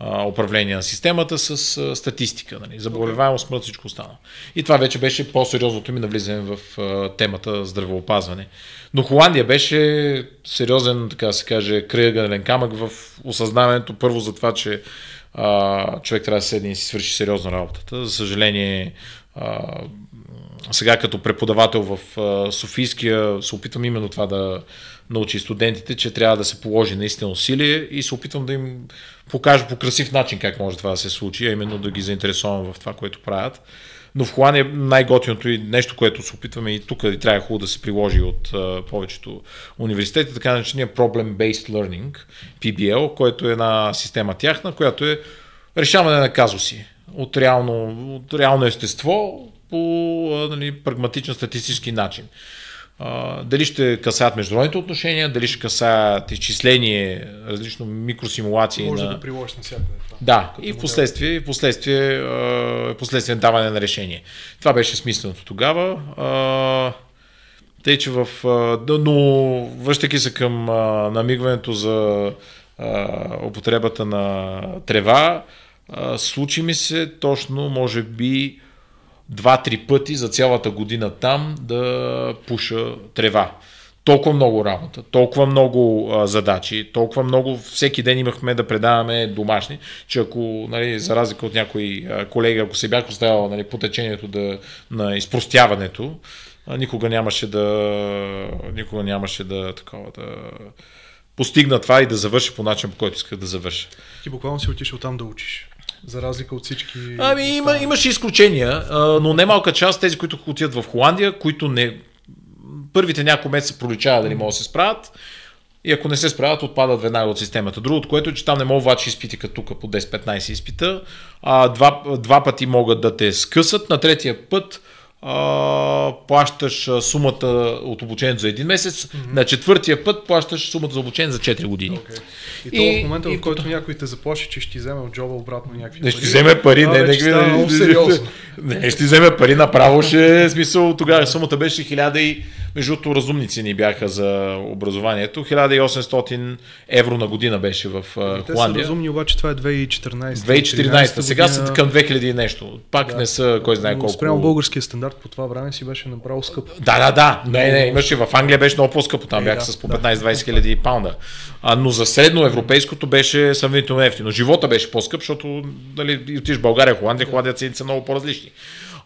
а, управление на системата с а, статистика, нали, заболеваемост, смърт, всичко останало. И това вече беше по-сериозното ми навлизане в а, темата здравеопазване. Но Холандия беше сериозен, така да се каже, кръгълен камък в осъзнаването първо за това, че а, човек трябва да седне и си свърши сериозна работата. За съжаление, а, сега като преподавател в а, Софийския се опитвам именно това да научи студентите, че трябва да се положи наистина усилие и се опитвам да им покажа по красив начин как може това да се случи, а именно да ги заинтересувам в това, което правят. Но в Холандия най-готиното и нещо, което се опитваме и тук и трябва хубаво да се приложи от uh, повечето университети, така наречения Problem-Based Learning, PBL, който е една система тяхна, която е решаване на казуси от реално, от реално естество по нали, прагматичен статистически начин. Дали ще касаят международните отношения, дали ще касаят изчисление, различно микросимулации. Може на... да приложиш навсякъде това. Да, и в последствие, в последствие, uh, последствие даване на решение. Това беше смисленото тогава. Uh, тъй, че в... Uh, но връщайки се към uh, намигването за uh, употребата на трева, uh, случи ми се точно, може би, два-три пъти за цялата година там да пуша трева. Толкова много работа, толкова много а, задачи, толкова много всеки ден имахме да предаваме домашни, че ако, нали, за разлика от някои а, колеги, ако се бях оставил нали, по течението да, на изпростяването, а, никога нямаше да никога нямаше да такова да постигна това и да завърши по начин, по който исках да завърша. Ти буквално си отишъл там да учиш. За разлика от всички. Ами има, имаше изключения, но немалка част тези, които отиват в Холандия, които не. Първите няколко месеца проличава дали могат да се справят. И ако не се справят, отпадат веднага от системата. Другото, което е, че там не могат вачи изпити като тук по 10-15 изпита. А, два, два пъти могат да те скъсат. На третия път а, плащаш сумата от обучението за един месец, mm-hmm. на четвъртия път плащаш сумата за обучение за 4 години. Okay. И, и то в момента, и, в който и, някой те заплаши, че ще ти вземе от джоба обратно някакви не, пари. ще вземе пари, не, не, не, сериозно. не, ще вземе пари, направо ще, смисъл, тогава сумата беше 1000 и между другото разумници ни бяха за образованието, 1800 евро на година беше в Холандия. Те са разумни, обаче това е 2014. 2014, сега са към 2000 и нещо, пак да. не са кой знае колко. Спрямо българския стандарт по това време си беше направо скъп. Да, да, да, не, не, имаше в Англия беше много по-скъпо, там е, бяха да, с по 15-20 хиляди да. паунда. А, но за средноевропейското беше сравнително ефтино. Живота беше по-скъп, защото нали, отиш в България, Холандия, Холандия цените са много по-различни.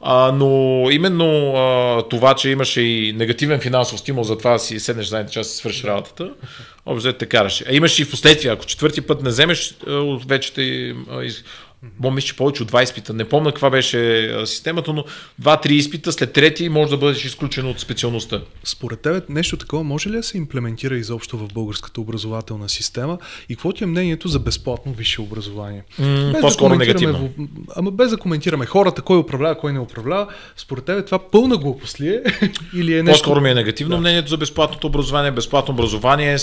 А, но именно а, това, че имаше и негативен финансов стимул за това да си седнеш задните част и свърши работата, общо те караше. А имаш и в последствие, ако четвърти път не вземеш, вече те Бо мисля, че повече от 2 изпита. Не помня каква беше системата, но 2-3 изпита след трети може да бъдеш изключен от специалността. Според теб нещо такова може ли да се имплементира изобщо в българската образователна система и какво ти е мнението за безплатно висше образование? Mm, без по-скоро да негативно. Ама без да коментираме хората, кой управлява, кой не управлява, според теб това пълна глупост ли е? Или е нещо... По-скоро ми е негативно да. мнението за безплатното образование. Безплатно образование,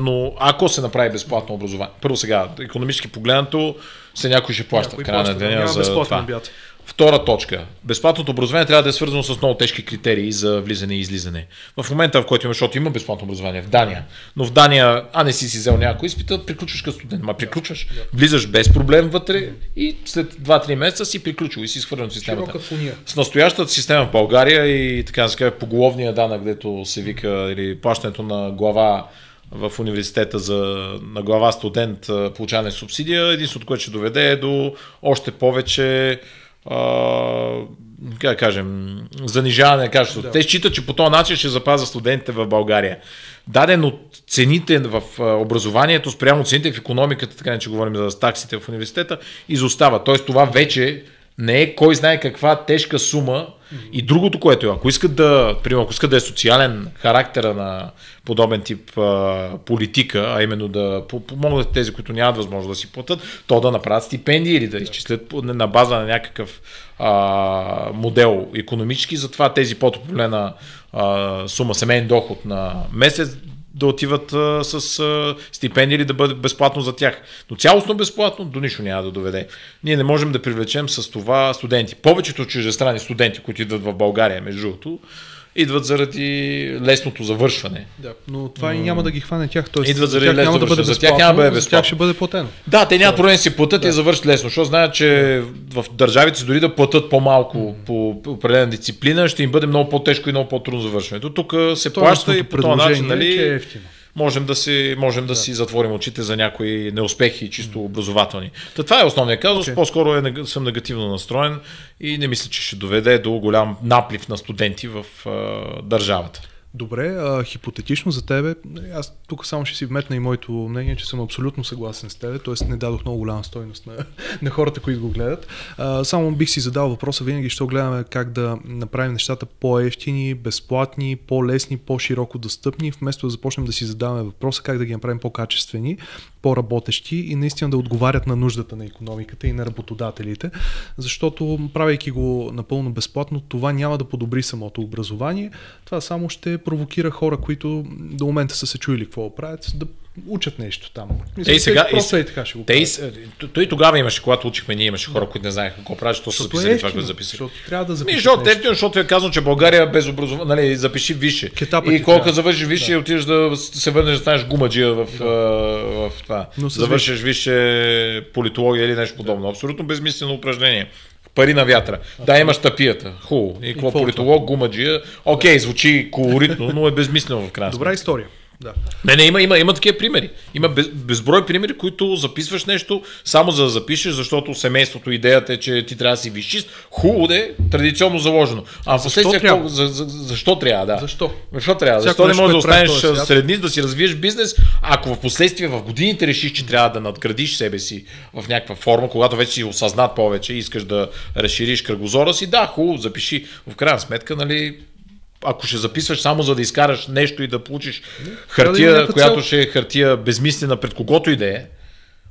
но ако се направи безплатно образование, първо сега, економически погледнато, се някой ще плаща в края на деня за това. Обяд. Втора точка. Безплатното образование трябва да е свързано с много тежки критерии за влизане и излизане. В момента, в който има, защото има безплатно образование в Дания, но в Дания, а не си си взел някой изпита, приключваш като студент. Ма приключваш, влизаш без проблем вътре и след 2-3 месеца си приключил и си изхвърлен системата. С настоящата система в България и така да се каже, поголовния данък, където се вика, или плащането на глава в университета за, на глава студент получаване субсидия, единството, което ще доведе е до още повече а, как кажем, занижаване на качеството. Да. Те считат, че по този начин ще запазят студентите в България. Дадено цените в образованието спрямо цените в економиката, така не че говорим за таксите в университета, изостава. Тоест това вече не е кой знае каква тежка сума. И другото, което е, ако искат да, примерно, ако искат да е социален характера на подобен тип а, политика, а именно да помогнат тези, които нямат възможност да си платят, то да направят стипендии или да изчислят на база на някакъв а, модел економически, затова тези по-топлена сума семейен доход на месец да отиват а, с стипендии или да бъде безплатно за тях. Но цялостно безплатно до нищо няма да доведе. Ние не можем да привлечем с това студенти. Повечето чуждестранни студенти, които идват в България, между другото, идват заради лесното завършване. Да, но това и няма да ги хване тях. Тоест, идват заради лесно няма да бъде за тях няма да бъде безплатно. За тях ще бъде платено. Да, те нямат проблем да си платят да. и завършат лесно, защото знаят, че в държавите си дори да платят по-малко mm. по определена дисциплина, ще им бъде много по-тежко и много по-трудно завършването. Тук се То плаща и по този начин, нали, е ефтино можем да си, можем да, да си затворим очите за някои неуспехи, чисто образователни. Та това е основният казус. Okay. По-скоро е, съм негативно настроен и не мисля, че ще доведе до голям наплив на студенти в а, държавата. Добре, а, хипотетично за тебе, аз тук само ще си вметна и моето мнение, че съм абсолютно съгласен с тебе, т.е. не дадох много голяма стойност на, на хората, които го гледат. А, само бих си задал въпроса, винаги ще гледаме как да направим нещата по-ефтини, безплатни, по-лесни, по-широко достъпни, вместо да започнем да си задаваме въпроса как да ги направим по-качествени, по-работещи и наистина да отговарят на нуждата на економиката и на работодателите, защото правейки го напълно безплатно, това няма да подобри самото образование, това само ще провокира хора, които до момента са се чуили какво правят, да учат нещо там. Мисля, Ей, сега, просто и, така ще го те, и, той тогава имаше, когато учихме, ние имаше хора, които не знаеха какво правят, защото са записали е това, което записали. Защото трябва да запишеш. Защото е ефтино, защото е казано, че България без образование, нали, запиши висше. И колко завършиш висше, да. отидеш да се върнеш да станеш гумаджия в, да. в, в това. Но Завършиш висше политология или нещо подобно. Да. Абсолютно безмислено упражнение пари на вятъра. Да, имаш тапията. Хубаво. И какво политолог, гумаджия. Окей, звучи колоритно, но е безмислено в крайна Добра история. Да. Не, не, има, има, има такива примери. Има без, безброй примери, които записваш нещо само за да запишеш, защото семейството, идеята е, че ти трябва да си висшист. Хубаво де, традиционно заложено. А в последствие, трябва? За, за, защо трябва? Да. Защо? Защо трябва? Защо не можеш да останеш среднист, да си развиеш бизнес, ако в последствие в годините решиш, че трябва да надградиш себе си в някаква форма, когато вече си осъзнат повече и искаш да разшириш кръгозора си, да, хубаво, запиши. В крайна сметка, нали, ако ще записваш само за да изкараш нещо и да получиш хартия, да която ще е хартия безмислена пред когото и да е,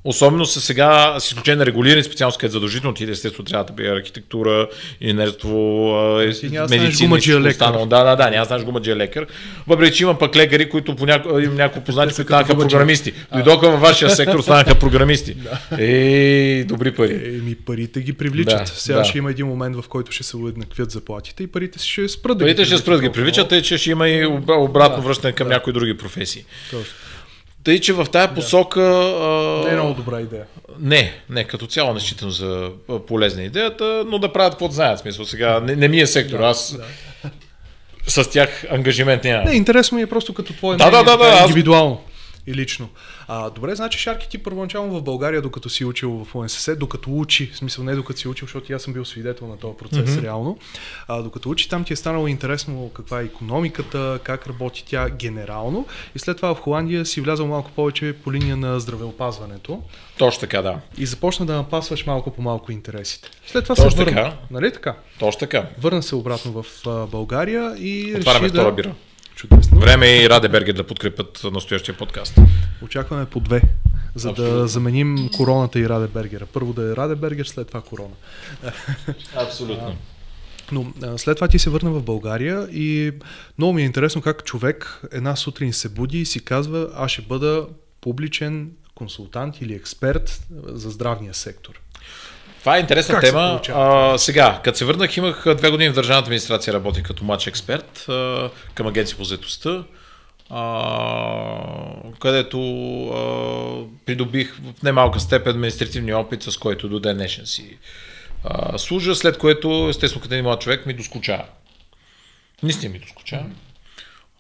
Особено са сега, с изключение на регулирани специалности, където задължително ти естествено трябва да би архитектура, инженерство, медицина и останало. Да, да, да, няма знаеш гумаджия лекар. Въпреки, че има пък лекари, които по няко, имам няколко познати, които станаха програмисти. Дойдоха във вашия сектор, станаха програмисти. Ей, добри пари. Еми, парите ги привличат. Сега ще има един момент, в който ще се уеднаквят заплатите и парите ще спрат да Парите ще спрат ги привличат, тъй че ще има и обратно връщане към някои други професии. Точно. Тъй, че в тая посока... Да. Не е много добра идея. Не, не, като цяло не считам за полезна идеята, но да правят каквото знаят. Смисъл, сега не, не ми е сектор, да, аз да. с тях ангажимент няма. Не, интересно ми е просто като твое да, мнение, да, да, да, индивидуално и лично. А, добре, значи Шарки ти първоначално в България, докато си учил в ОНСС, докато учи, в смисъл не докато си учил, защото аз съм бил свидетел на този процес mm-hmm. реално, а, докато учи там ти е станало интересно каква е економиката, как работи тя генерално и след това в Холандия си влязал малко повече по линия на здравеопазването. Точно така, да. И започна да напасваш малко по малко интересите. След това Точно се върна. Така. Нали така? Точно така. Върна се обратно в България и Отваряме реши втора да... бира. Чудесно. Време е и Раде Бергер да подкрепят настоящия подкаст. Очакваме по две, за Абсолютно. да заменим короната и Раде Бергера. Първо да е Раде Бергер, след това корона. Абсолютно. Но а, след това ти се върна в България и много ми е интересно как човек една сутрин се буди и си казва, аз ще бъда публичен консултант или експерт за здравния сектор. Това е интересна как тема. А, сега, като се върнах, имах две години в държавната администрация, работих като младши експерт а, към агенция по заедостта, където а, придобих в немалка степен административния опит, с който до ден днешен си а, служа, след което, естествено, като един млад човек ми доскучава. Наистина ми доскучава. Mm-hmm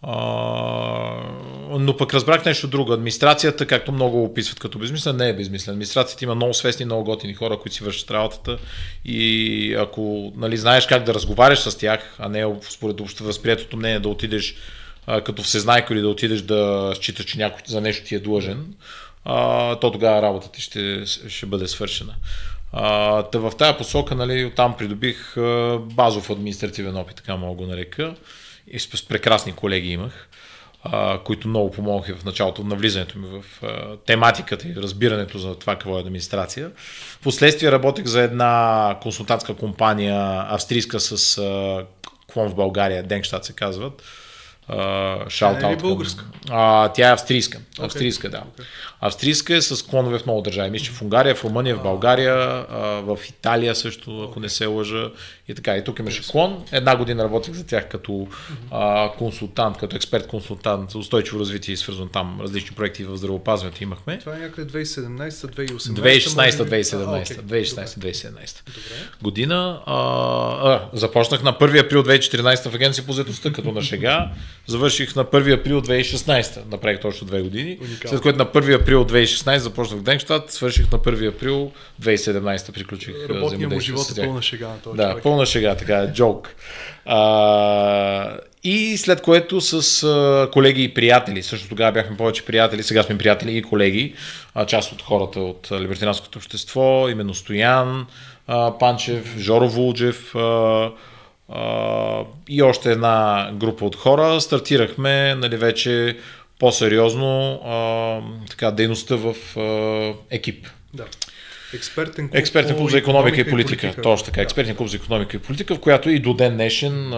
но пък разбрах нещо друго. Администрацията, както много описват като безмислен, не е безмислен. Администрацията има много свестни, много готини хора, които си вършат работата и ако нали, знаеш как да разговаряш с тях, а не според общо възприятото мнение да отидеш а, като всезнайко или да отидеш да считаш, че някой за нещо ти е длъжен, а, то тогава работата ти ще, ще бъде свършена. А, в тази посока, нали, оттам придобих а, базов административен опит, така мога го нарека и с прекрасни колеги имах, а, които много помогнаха в началото на влизането ми в а, тематиката и разбирането за това какво е администрация. Впоследствие работех за една консултантска компания, австрийска с а, клон в България, Денкштадт се казват, шаут е ли българска? А, тя е австрийска. Австрийска, да. Okay. Австрийска е с клонове в много държави. Мисля, в Унгария, в Румъния, в България, а, в Италия също, ако не се лъжа. И така. И тук имаше клон. Една година работих за тях като а, консултант, като експерт-консултант за устойчиво развитие и свързвам там различни проекти в здравеопазването имахме. Това е някъде 2017-2018. 2016-2017. 2016-2017 година. А, а, започнах на 1 април 2014 в агенция по заедостта, като на шега. Завърших на 1 април 2016. Направих точно две години. Уникално. След което на 1 април 2016 започнах Денкштадт, свърших на 1 април 2017 приключих Работния му живот е пълна шега на този Да, човек. Пълна шега, така е, джок. А, и след което с а, колеги и приятели, също тогава бяхме повече приятели, сега сме приятели и колеги, а, част от хората от либертинанското общество, именно Стоян а, Панчев, Жоро Вулджев а, а, и още една група от хора, стартирахме нали, вече по-сериозно а, така, дейността в а, екип. Да. Експертен клуб, Експертен клуб за економика и политика. Точно така. Да. Експертен клуб за економика и политика, в която и до ден днешен а,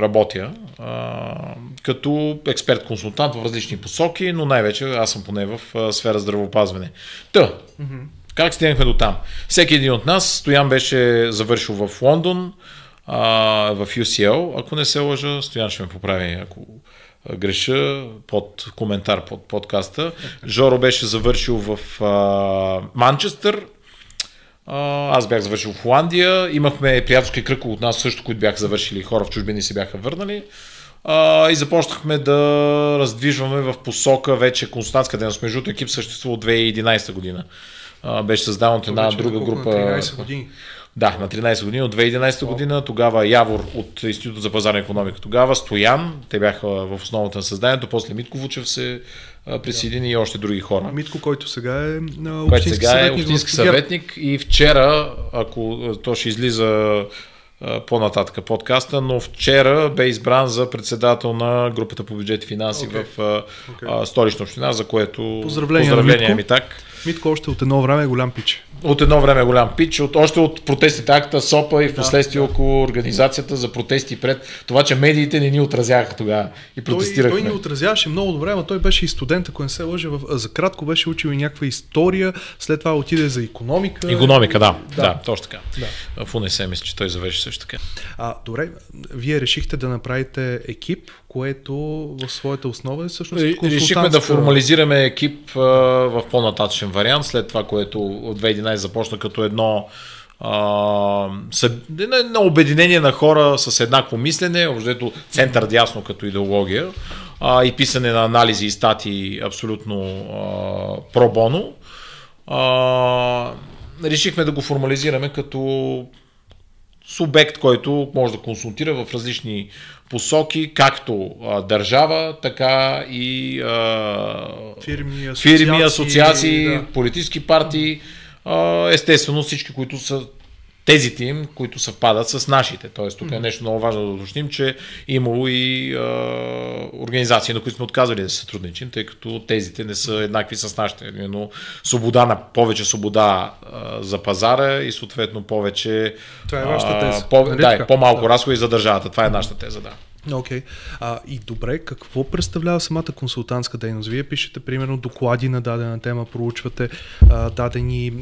работя а, като експерт-консултант в различни посоки, но най-вече аз съм поне в а, сфера здравеопазване. Та, как стигнахме до там? Всеки един от нас, Стоян беше завършил в Лондон, а, в UCL, ако не се лъжа, Стоян ще ме поправи, ако греша под коментар под подкаста. Жоро беше завършил в а, Манчестър, а, аз бях завършил в Холандия, имахме приятелски кръг от нас също, които бяха завършили хора в чужбини се бяха върнали. А, и започнахме да раздвижваме в посока вече консултантска дейност. Между екип съществува от 2011 година. А, беше създаван от една Вече друга група. На 13 години. Да, на 13 години, от 2011 година, тогава Явор от Института за пазарна економика, тогава Стоян, те бяха в основата на създанието, после Митко Вучев се присъедини и още други хора. Митко, който сега е а, Който сега е общински съветник и вчера, ако то ще излиза по-нататък подкаста, но вчера бе избран за председател на групата по бюджет и финанси Окей. в а, столична община, за което Поздравления на поздравления Митко. ми так. Митко още от едно време е голям пич. От едно време е голям пич, от, още от протестите акта СОПа и в последствие да, около организацията за протести пред това, че медиите не ни отразяха тогава и Той, протестирахме. той ни отразяваше много добре, но той беше и студент, ако не се лъжа. В, за кратко беше учил и някаква история, след това отиде за економика. Економика, да, да, Да. да точно така. Да. В УНС мисля, че той завърши също така. А, добре, вие решихте да направите екип, което в своята основа е всъщност Решихме да консултантска- формализираме екип а, в по-нататъчен вариант, след това, което от 2011 започна като едно а, съб... едно обединение на хора с еднакво мислене, общо център дясно като идеология а, и писане на анализи и статии абсолютно а, пробоно. А, решихме да го формализираме като субект, който може да консултира в различни посоки, както а, държава, така и а, Фирми, асоциации, фирми, асоциации, да. политически партии, а, естествено всички, които са тезите им, които съвпадат с нашите. Тоест, тук е нещо много важно да уточним, че имало и а, организации, на които сме отказали да се сътрудничим, тъй като тезите не са еднакви с нашите. Именно свобода на повече свобода а, за пазара и съответно повече. Това е вашата теза, По, нали да, по-малко Да. разходи за държавата. Това е нашата теза, да. Окей. А, и добре, какво представлява самата консултантска дейност? Вие пишете, примерно, доклади на дадена тема, проучвате а, дадени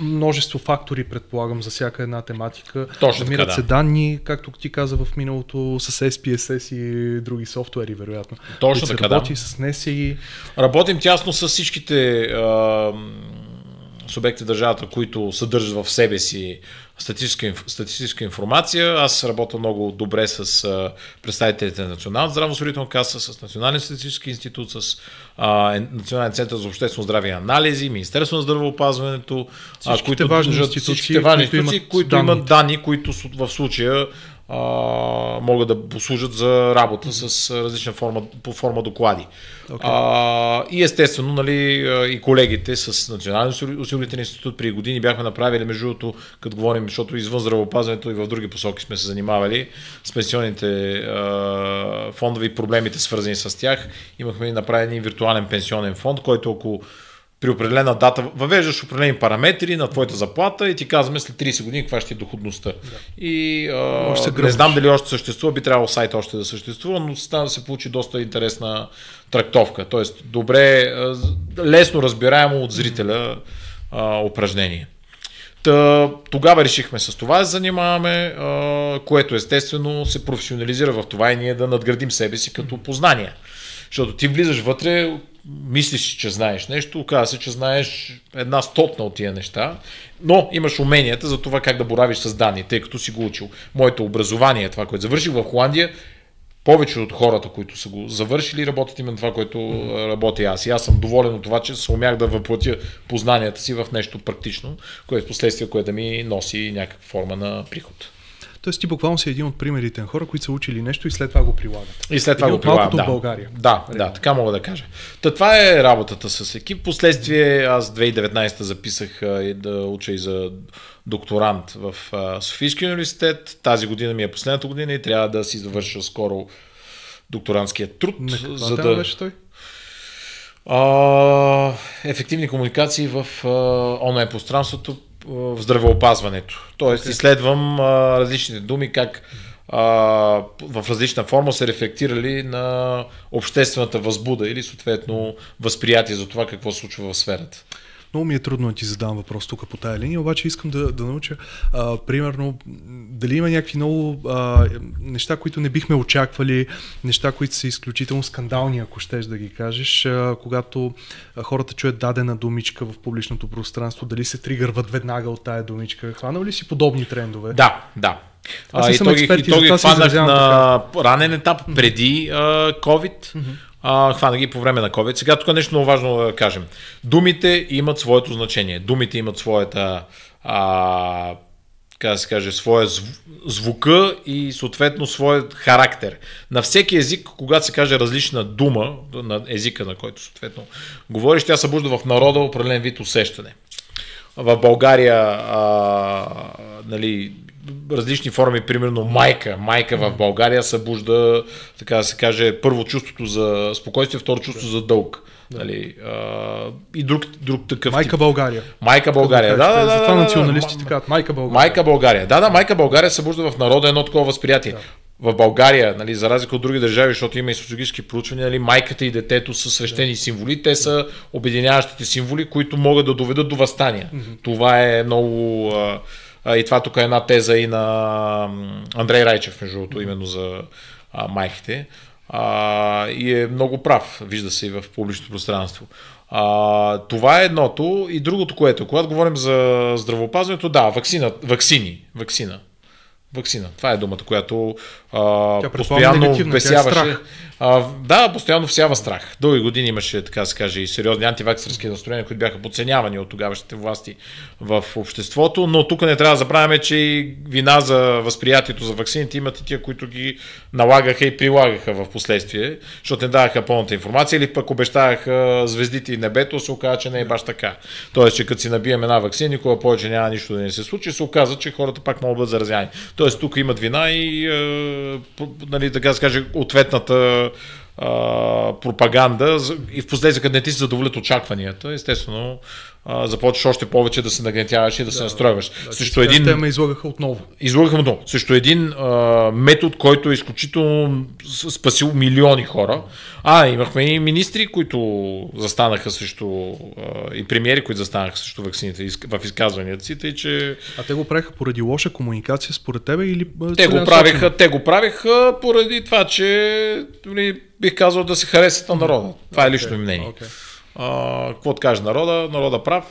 множество фактори, предполагам, за всяка една тематика. Точно Намират така, се да. данни, както ти каза в миналото, с SPSS и други софтуери, вероятно. Точно се така, да. работи с NSI. Работим тясно с всичките а, субекти в държавата, които съдържат в себе си статистическа, статистическа информация. Аз работя много добре с а, представителите на Националната здравноосигурителна каса, с Националния статистически институт, с а, Национален център за обществено здраве и анализи, Министерство на здравеопазването, а, които важни институции, всичките важни които институции, имат които данните. имат данни, които в случая а, могат да послужат за работа с а, различна форма, по форма доклади. Окей. А, и естествено, нали, и колегите с осигури- осигурителен институт при години бяхме направили, между другото, като говорим, защото извън здравеопазването и в други посоки сме се занимавали с пенсионните а, фондове и проблемите свързани с тях. Имахме направен и виртуален пенсионен фонд, който ако при определена дата въвеждаш определени параметри на твоята заплата и ти казваме след 30 години каква ще е доходността. Да. И а, не знам дали още съществува, би трябвало сайт още да съществува, но стана да се получи доста интересна трактовка. Тоест, добре, лесно разбираемо от зрителя а, упражнение. Та, тогава решихме с това да занимаваме, а, което естествено се професионализира в това и ние да надградим себе си като познание. Защото ти влизаш вътре, мислиш, че знаеш нещо, оказва се, че знаеш една стотна от тия неща, но имаш уменията за това как да боравиш с данни, тъй като си го учил. Моето образование, това, което завърших в Холандия, повече от хората, които са го завършили, работят именно това, което mm-hmm. работя аз. И аз съм доволен от това, че се умях да въплатя познанията си в нещо практично, което в последствие, което да ми носи някаква форма на приход. Тоест ти буквално си един от примерите на хора, които са учили нещо и след това го прилагат. И след това един го прилагат, да. в България. Да, да, така мога да кажа. Та, това е работата с екип. Последствие аз 2019 записах да уча и за докторант в Софийския университет. Тази година ми е последната година и трябва да си завърша скоро докторантския труд. На за да... беше той? А, ефективни комуникации в а, онлайн пространството в здравеопазването. Тоест, okay. изследвам а, различните думи, как а, в различна форма се рефлектирали на обществената възбуда или съответно възприятие за това какво се случва в сферата. Много ми е трудно да ти задам въпрос тук по тая линия, обаче искам да, да науча, а, примерно, дали има някакви много а, неща, които не бихме очаквали, неща, които са изключително скандални, ако щеш да ги кажеш, а, когато хората чуят дадена думичка в публичното пространство, дали се тригърват веднага от тая думичка. Хванал ли си подобни трендове? Да, да. Аз а, и той, експерт, и той ги хванах на така. ранен етап преди а, COVID. Mm-hmm а, хвана ги по време на COVID. Сега тук нещо много важно да кажем. Думите имат своето значение. Думите имат своята а, така да се каже, своя звука и съответно своят характер. На всеки език, когато се каже различна дума, на езика, на който съответно говориш, тя събужда в народа определен вид усещане. В България а, нали, различни форми, примерно майка. Майка в България събужда, така да се каже, първо чувството за спокойствие, второ чувство за дълг. Да. Нали, а, и друг, друг такъв. Майка тип. България. Майка България. Да, да, да. Затова да, националистите да, казват Майка България. Майка България. Да, да, Майка България събужда в народа едно такова възприятие. Да. В България, нали, за разлика от други държави, защото има и социологически проучвания, нали, майката и детето са свещени да. символи. Те са обединяващите символи, които могат да доведат до възстания. Mm-hmm. Това е много. А, и това тук е една теза и на Андрей Райчев, между другото, именно за майките. И е много прав, вижда се и в публичното пространство. А, това е едното. И другото, което, когато говорим за здравеопазването, да, вакцина, вакцини, вакцина. Вакцина. Това е думата, която а, постоянно е вбесяваше. А, да, постоянно всява страх. Дълги години имаше, така се каже, и сериозни антиваксърски настроения, които бяха подценявани от тогавашните власти в обществото, но тук не трябва да забравяме, че и вина за възприятието за вакцините имат и тия, които ги налагаха и прилагаха в последствие, защото не даваха пълната информация или пък обещаваха звездите и небето, се оказа, че не е баш така. Тоест, че като си набием една вакцина, никога повече няма нищо да не се случи, се оказа, че хората пак могат да заразяни. Тоест, тук имат вина и, е, нали, така се каже, ответната а, пропаганда. И в последствие, като не ти се задоволят очакванията, естествено а, започваш още повече да се нагнетяваш и да, да се настройваш. Да, Също един... Те ме излагаха отново. Излагаха отново. Също един а, метод, който е изключително спасил милиони хора. А, имахме и министри, които застанаха срещу а, и премиери, които застанаха срещу вакцините в изказванията си, тъй че... А те го правиха поради лоша комуникация според тебе или... Те го правиха, те го правиха поради това, че нали, бих казал да се харесат на народа. Това е лично okay. мнение. Okay какво да каже народа? Народа прав.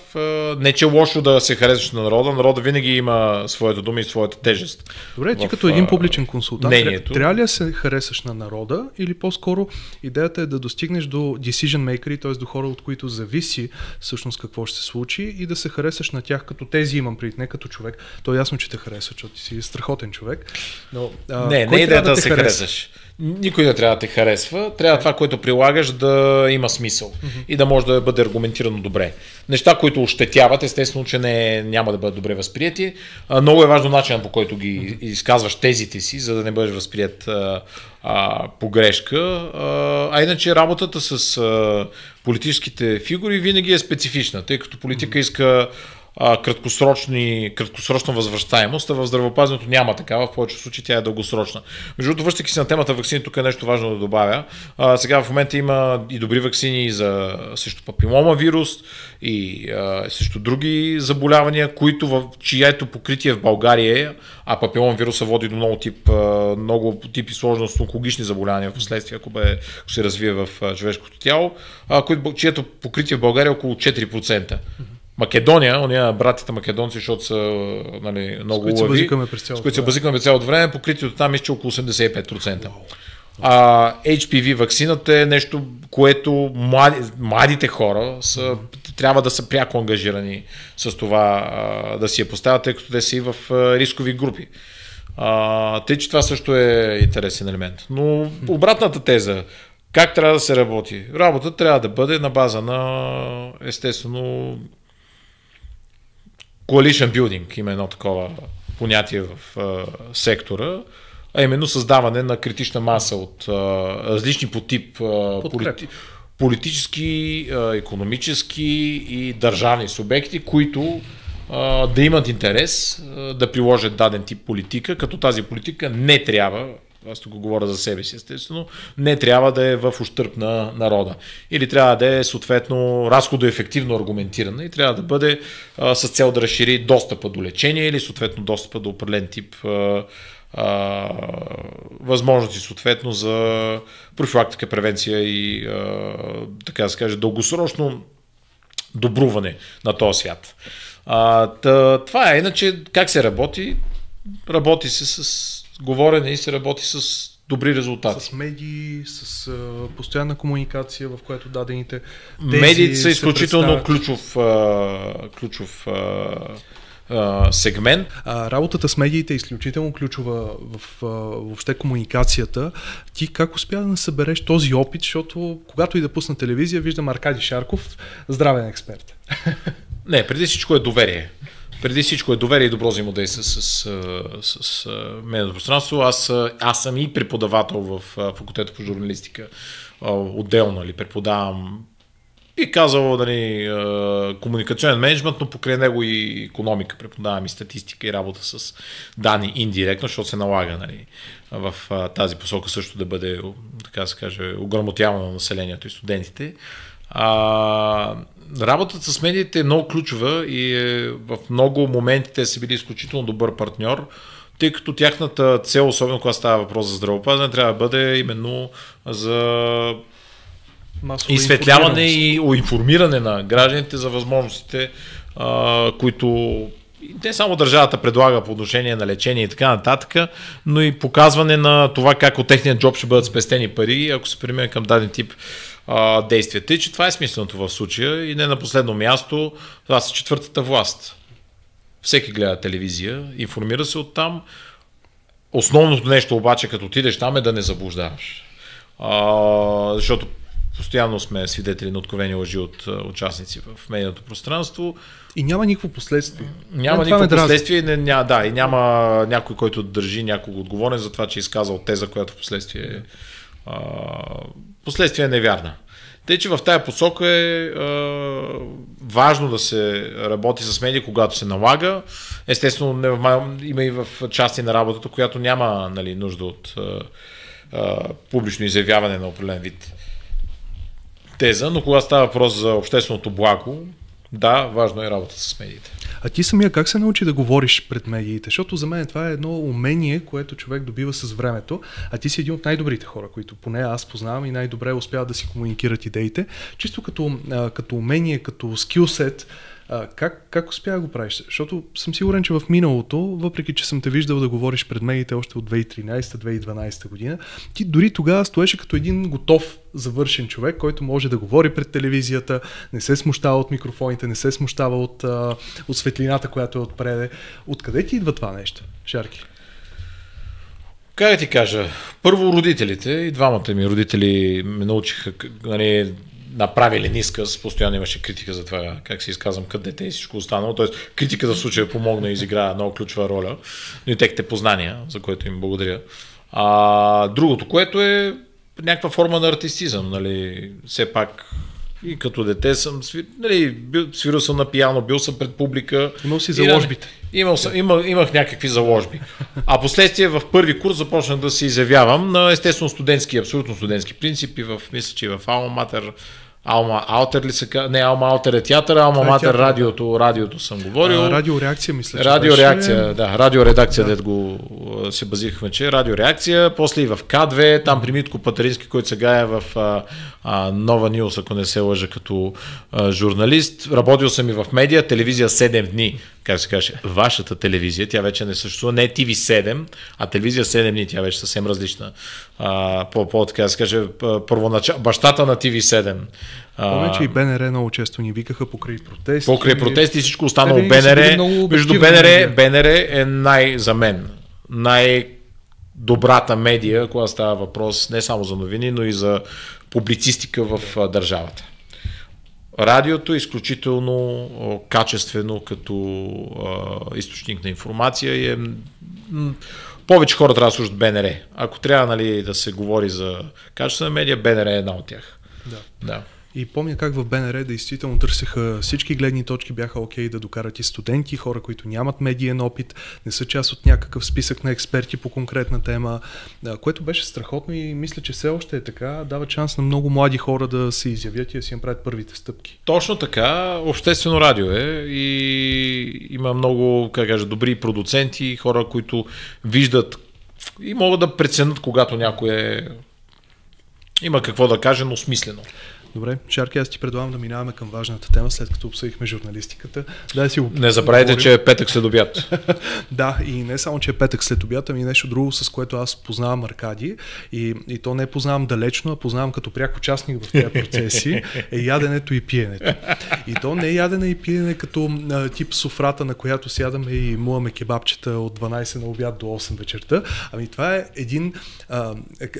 Не, че е лошо да се харесваш на народа. Народа винаги има своята дума и своята тежест. Добре, ти като един публичен консултант, мнението. трябва ли да се харесаш на народа или по-скоро идеята е да достигнеш до decision maker, т.е. до хора, от които зависи всъщност какво ще се случи и да се харесаш на тях като тези имам пред, не като човек. То е ясно, че те харесва, защото ти си страхотен човек. Но, а, не, не е идеята да, да се харесаш. Никой не трябва да те харесва. Трябва това, което прилагаш, да има смисъл mm-hmm. и да може да бъде аргументирано добре. Неща, които ощетяват, естествено, че не, няма да бъдат добре възприяти. А, много е важно начинът по който ги mm-hmm. изказваш тезите си, за да не бъдеш възприят а, а, погрешка. А, а иначе работата с а, политическите фигури винаги е специфична, тъй като политика mm-hmm. иска краткосрочни, краткосрочна възвръщаемост, а в здравеопазването няма такава, в повечето случаи тя е дългосрочна. Между другото, връщайки се на темата вакцини, тук е нещо важно да добавя. А, сега в момента има и добри вакцини за срещу папилома вирус и а, срещу други заболявания, които в чието покритие в България е, а папилом вируса води до много тип, много типи сложност, онкологични заболявания в последствие, ако, бе, ако се развие в човешкото тяло, а, чието покритие в България е около 4%. Македония, ония братите македонци, защото са нали, много с лави, с които се базикаме цялото време, покритието там е около 85%. А HPV вакцината е нещо, което млади, младите хора са, трябва да са пряко ангажирани с това а, да си я поставят, тъй като те са и в а, рискови групи. А, тъй, че това също е интересен елемент. Но обратната теза, как трябва да се работи? Работа трябва да бъде на база на, естествено, coalition building, има едно такова понятие в а, сектора, а именно създаване на критична маса от а, различни по тип а, полити, политически, а, економически и държавни субекти, които а, да имат интерес а, да приложат даден тип политика, като тази политика не трябва аз тук говоря за себе си, естествено, не трябва да е в ущърп на народа. Или трябва да е съответно разходоефективно аргументирана и трябва да бъде а, с цел да разшири достъпа до лечение или съответно достъпа до определен тип а, а, възможности съответно за профилактика, превенция и а, така да се каже дългосрочно добруване на този свят. А, тъ, това е. Иначе как се работи? Работи се с говорене и се работи с добри резултати. С медии, с а, постоянна комуникация, в която дадените тези Медиите са изключително ключов, а, ключов а, а, сегмент. А, работата с медиите е изключително ключова в а, въобще комуникацията. Ти как успя да събереш този опит, защото когато и да пусна телевизия, виждам Аркадий Шарков, здравен експерт. Не, преди всичко е доверие преди всичко е доверие и добро взаимодействие с, с, с, с медийното пространство. Аз, аз съм и преподавател в факултета по журналистика. Отделно нали, преподавам и казал дали, комуникационен менеджмент, но покрай него и економика. Преподавам и статистика и работа с данни индиректно, защото се налага нали, в тази посока също да бъде, така се каже, ограмотявано на населението и студентите. А, работата с медиите е много ключова и е, в много моменти те са били изключително добър партньор, тъй като тяхната цел, особено когато става въпрос за здравеопазване, трябва да бъде именно за Масово изсветляване и информиране на гражданите за възможностите, а, които не само държавата предлага по отношение на лечение и така нататък, но и показване на това как от техния джоб ще бъдат спестени пари, ако се премине към даден тип а, действията. И че това е смисленото в случая и не на последно място, това са четвъртата власт. Всеки гледа телевизия, информира се от там. Основното нещо обаче, като отидеш там е да не заблуждаваш. А, защото постоянно сме свидетели на откровени лъжи от участници в медийното пространство. И няма никакво последствие. Няма Мен никакво последствие. Не, ня, да, и няма някой, който държи някого отговорен за това, че е изказал теза, която в последствие, а, последствие е невярна. Тъй, че в тая посока е а, важно да се работи с медии, когато се налага. Естествено, не, има и в части на работата, която няма нали, нужда от а, а, публично изявяване на определен вид теза, но когато става въпрос за общественото благо, да, важно е работа с медиите. А ти самия как се научи да говориш пред медиите? Защото за мен това е едно умение, което човек добива с времето, а ти си един от най-добрите хора, които поне аз познавам и най-добре успяват да си комуникират идеите. Чисто като, като умение, като скилсет, а, как, как успя да го правиш? Защото съм сигурен, че в миналото, въпреки че съм те виждал да говориш пред медиите още от 2013-2012 година, ти дори тогава стоеше като един готов, завършен човек, който може да говори пред телевизията, не се смущава от микрофоните, не се смущава от, от светлината, която е отпреде. Откъде ти идва това нещо, Шарки? Как да ти кажа? Първо родителите, и двамата ми родители ме научиха нали, направили ниска, постоянно имаше критика за това как се изказвам като дете и всичко останало. Тоест, критиката в случая помогна и изигра много ключова роля, но и техните познания, за което им благодаря. А, другото, което е някаква форма на артистизъм, нали, все пак и като дете съм свир... нали, бил, свирил съм на пиано, бил съм пред публика. Имал си заложбите. Имал съм, имах, имах някакви заложби. А последствие в първи курс започнах да се изявявам на естествено студентски, абсолютно студентски принципи, в, мисля, че в Алма Матер Алма Аутер ли се казва? Не, Алма Аутер е театър, Алма е Матер радиото, радиото съм говорил. А, радиореакция, мисля, Радиореакция, беше... да, радиоредакция, да. дед го се базихме, че радиореакция, после и в К2, там при Митко Патерински, който сега е в а, а, Нова Нилс, ако не се лъжа като а, журналист. Работил съм и в медиа, телевизия 7 дни, как се каже, вашата телевизия, тя вече не съществува, не е TV7, а телевизия 7 дни, тя вече съвсем различна. А, по, по така да се каже, първоначал, бащата на TV7. Помня, че и БНР много често ни викаха покрай протести. Покрай протести и всичко останало. БНР, между БНР, БНР е най, за мен, най добрата медия, когато става въпрос не само за новини, но и за публицистика в държавата. Радиото е изключително качествено като а, източник на информация и е повече хора трябва да слушат БНР. Ако трябва нали, да се говори за качествена медия, БНР е една от тях. Да. да. И помня как в БНР действително търсеха всички гледни точки, бяха окей okay да докарат и студенти, хора, които нямат медиен опит, не са част от някакъв списък на експерти по конкретна тема, което беше страхотно и мисля, че все още е така, дава шанс на много млади хора да се изявят и да си направят първите стъпки. Точно така, обществено радио е и има много, как кажа, добри продуценти, хора, които виждат и могат да преценят, когато някой е има какво да каже, но смислено. Добре, Шарки, аз ти предлагам да минаваме към важната тема, след като обсъдихме журналистиката. Да, си не забравяйте, че е петък след обяд. да, и не само, че е петък след обяд, ами нещо друго, с което аз познавам Аркади и, и то не познавам далечно, а познавам като пряк участник в тези процеси, е яденето и пиенето. И то не е ядене и пиене като а, тип софрата, на която сядаме и муваме кебабчета от 12 на обяд до 8 вечерта, ами това е един, а,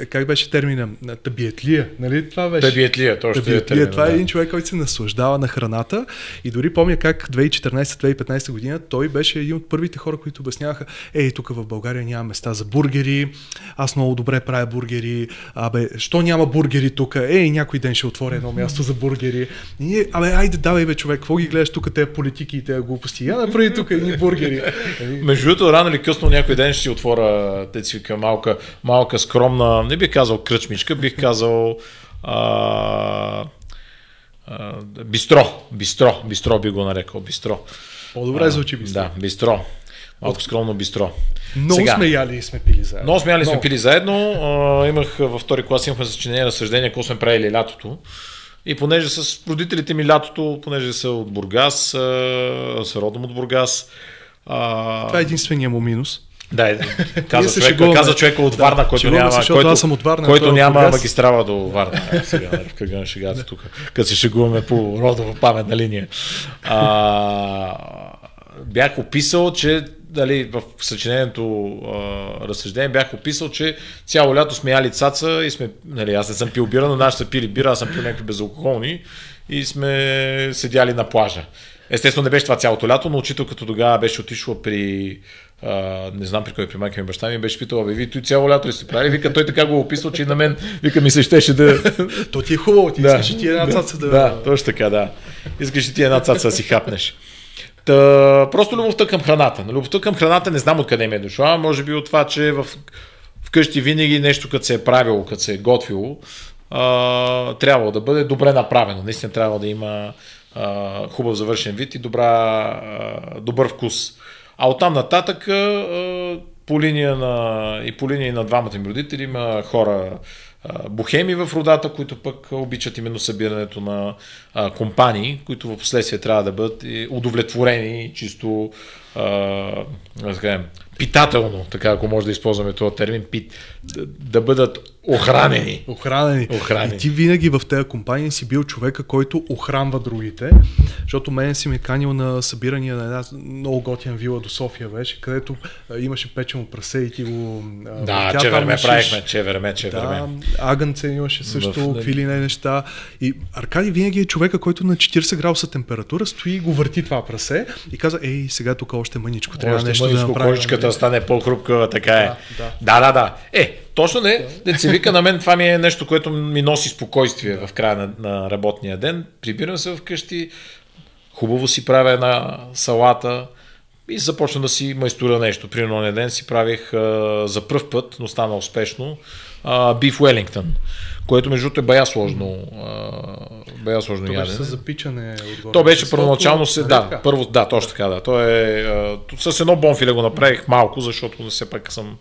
как беше термина, табиетлия, нали? Това беше. Табиетлия, точно е термина, това е един човек, който се наслаждава на храната. И дори помня как 2014-2015 година той беше един от първите хора, които обясняваха, ей, тук в България няма места за бургери, аз много добре правя бургери, абе, що няма бургери тук, ей, някой ден ще отворя едно място за бургери. И ние, абе, айде, давай бе, човек, какво ги гледаш? Тук, тези политики и тези глупости, я направи тук едни бургери. Между другото, рано или късно някой ден ще си отворя, те си малка, малка скромна, не бих казал кръчмичка, бих казал а, а, бистро, бистро, бистро би го нарекал, бистро. По-добре звучи бистро. Да, бистро. Малко скромно бистро. Много Сега, сме яли и сме пили заедно. Много сме яли и сме пили заедно. А, имах във втори клас имахме съчинение разсъждение, какво сме правили лятото. И понеже с родителите ми лятото, понеже са от Бургас, са родом от Бургас. А... Това е единствения му минус. Да, е, каза, човек, каза човека от Варна, който няма, се, който, аз съм от Варна, който няма Бургас. магистрала до Варна. Сега, в кръга на шегата тук, като се шегуваме по родова паметна линия. А, бях описал, че дали, в съчинението а, разсъждение бях описал, че цяло лято сме яли цаца и сме, нали, аз не съм пил бира, но нашите са пили бира, аз съм пил някакви безалкохолни и сме седяли на плажа. Естествено не беше това цялото лято, но учителката тогава беше отишла при а, не знам при кой при майка ми баща ми беше питал, бе, ви той цяло лято ли сте правили? Вика, той така го описал, че и на мен, вика, ми се щеше да... То ти е хубаво, ти да, искаш ти една цаца да... Да, точно така, да. Искаш ти една цаца да си хапнеш. Та, просто любовта към храната. Любовта към храната не знам откъде ми е дошла, може би от това, че в, вкъщи винаги нещо, като се е правило, като се е готвило, а, трябвало да бъде добре направено. Наистина трябва да има а, хубав завършен вид и добра, а, добър вкус. А оттам нататък по линия на, и по линия на двамата ми родители има хора, бухеми в родата, които пък обичат именно събирането на компании, които в последствие трябва да бъдат удовлетворени чисто а, питателно, така ако може да използваме този термин, пит, да, да бъдат охранени. Охранени. охранени. И ти винаги в тези компании си бил човека, който охранва другите, защото мен си ме канил на събирания на една много готина вила до София беше, където а, имаше печено прасе и ти го... А, да, че време правихме, че време, че да, време. Агънце имаше също, какви ли не неща. И Аркадий винаги е човека, който на 40 градуса температура стои и го върти това прасе и каза, ей, сега тук още мъничко, трябва още нещо мъничко, да направим. Кожичката стане по-хрупка, така е. Да, да, да. да. Е, точно не. Да се вика на мен, това ми е нещо, което ми носи спокойствие в края на, на работния ден. Прибирам се вкъщи, хубаво си правя една салата и започна да си майстура нещо. Примерно на ден си правих а, за пръв път, но стана успешно, биф Уелингтон което между другото е бая сложно. бая сложно То беше с запичане отгоре. То беше първоначално се, да, първо, да, точно така, да. То е, а, с едно бонфиле го направих малко, защото все пак съм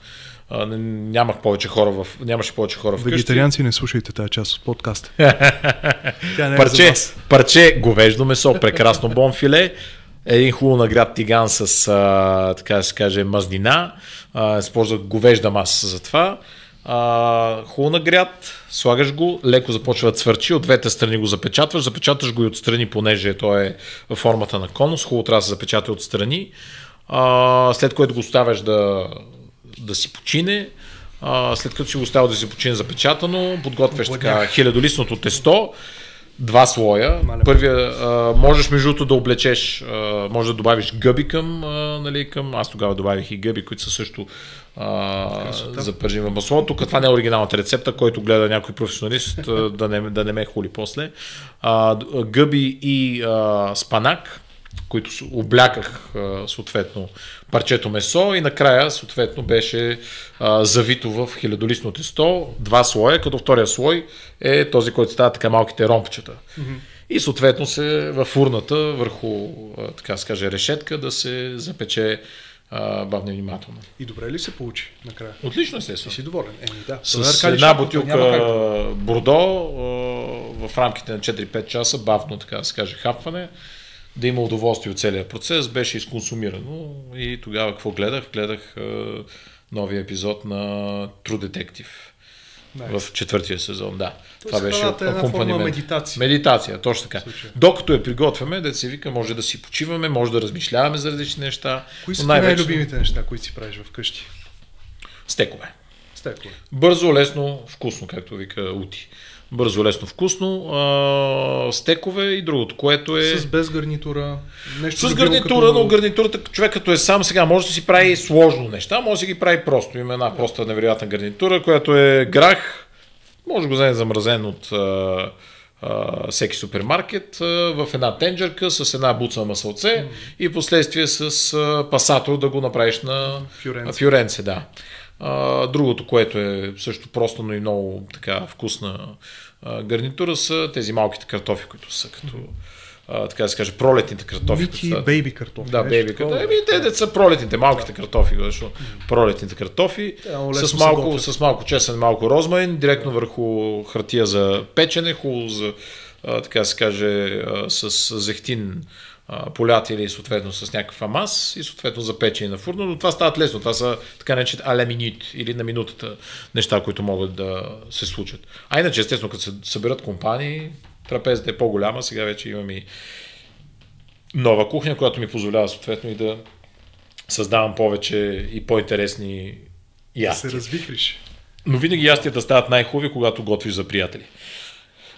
а, нямах повече хора в, нямаше повече хора в Вегетарианци не слушайте тази част от подкаста. е парче, парче говеждо месо, прекрасно бонфиле, един хубаво наград тиган с, а, така да се каже, мазнина, а, използвах говежда маса за това, а, хубаво нагряд, слагаш го, леко започва да цвърчи, от двете страни го запечатваш, запечатваш го и отстрани, понеже то е в формата на конус, хубаво трябва да се запечата отстрани, а, след което го оставяш да, да си почине, а, след като си го оставил да си почине запечатано, подготвяш така хилядолисното тесто, два слоя. Първия, а, можеш между другото да облечеш, а, може да добавиш гъби към, а, нали, към, аз тогава добавих и гъби, които са също а, за пържим масло. Тук това не е оригиналната рецепта, който гледа някой професионалист да не, да не ме хули после. А, гъби и а, спанак, които обляках съответно парчето месо и накрая съответно беше а, завито в хилядолисно тесто, два слоя, като втория слой е този, който става така малките ромпчета. Mm-hmm. И съответно се в урната върху, така се каже, решетка да се запече бавно и внимателно. И добре ли се получи накрая? Отлично, естествено. си доволен. Еми, да. С една бутилка бордо в рамките на 4-5 часа, бавно, така да се каже, хапване, да има удоволствие от целият процес, беше изконсумирано и тогава какво гледах? Гледах новия епизод на True Detective Nice. В четвъртия сезон, да. То Това беше акомпанимент. Медитация. Медитация, точно така. Докато я приготвяме, да се вика, може да си почиваме, може да размишляваме за различни неща. Кои са най- най-любимите неща, които си правиш вкъщи? Стекове. Стекове. Бързо, лесно, вкусно, както вика Ути бързо, лесно, вкусно, а, стекове и другото, което е... С без гарнитура. Нещо с гарнитура, като... но гарнитурата, човек като е сам сега, може да си прави сложно неща, може да си ги прави просто. Има една проста невероятна гарнитура, която е грах, може да го вземе замразен от а, а, всеки супермаркет, а, в една тенджерка с една буца на масълце mm. и последствие с а, пасатор да го направиш на Фюренце. Фюренце да. А, другото, което е също просто, но и много така вкусна а, гарнитура са тези малките картофи, които са като а, така да се каже, пролетните картофи. Мити бейби картофи. Да, бейби картофи. Еми, те, те са пролетните, малките да. картофи, защото пролетните картофи с малко, с малко чесън, малко розмарин, директно да. върху хартия за печене, хубаво за, а, така да се каже, а, с зехтин полятили съответно с някакъв амас и съответно запечени на фурно, но това стават лесно. Това са така наречени аля минут или на минутата неща, които могат да се случат. А иначе, естествено, като се съберат компании, трапезата е по-голяма, сега вече имам и нова кухня, която ми позволява съответно и да създавам повече и по-интересни ястия. Да се развихриш. Но винаги ястията стават най-хубави, когато готвиш за приятели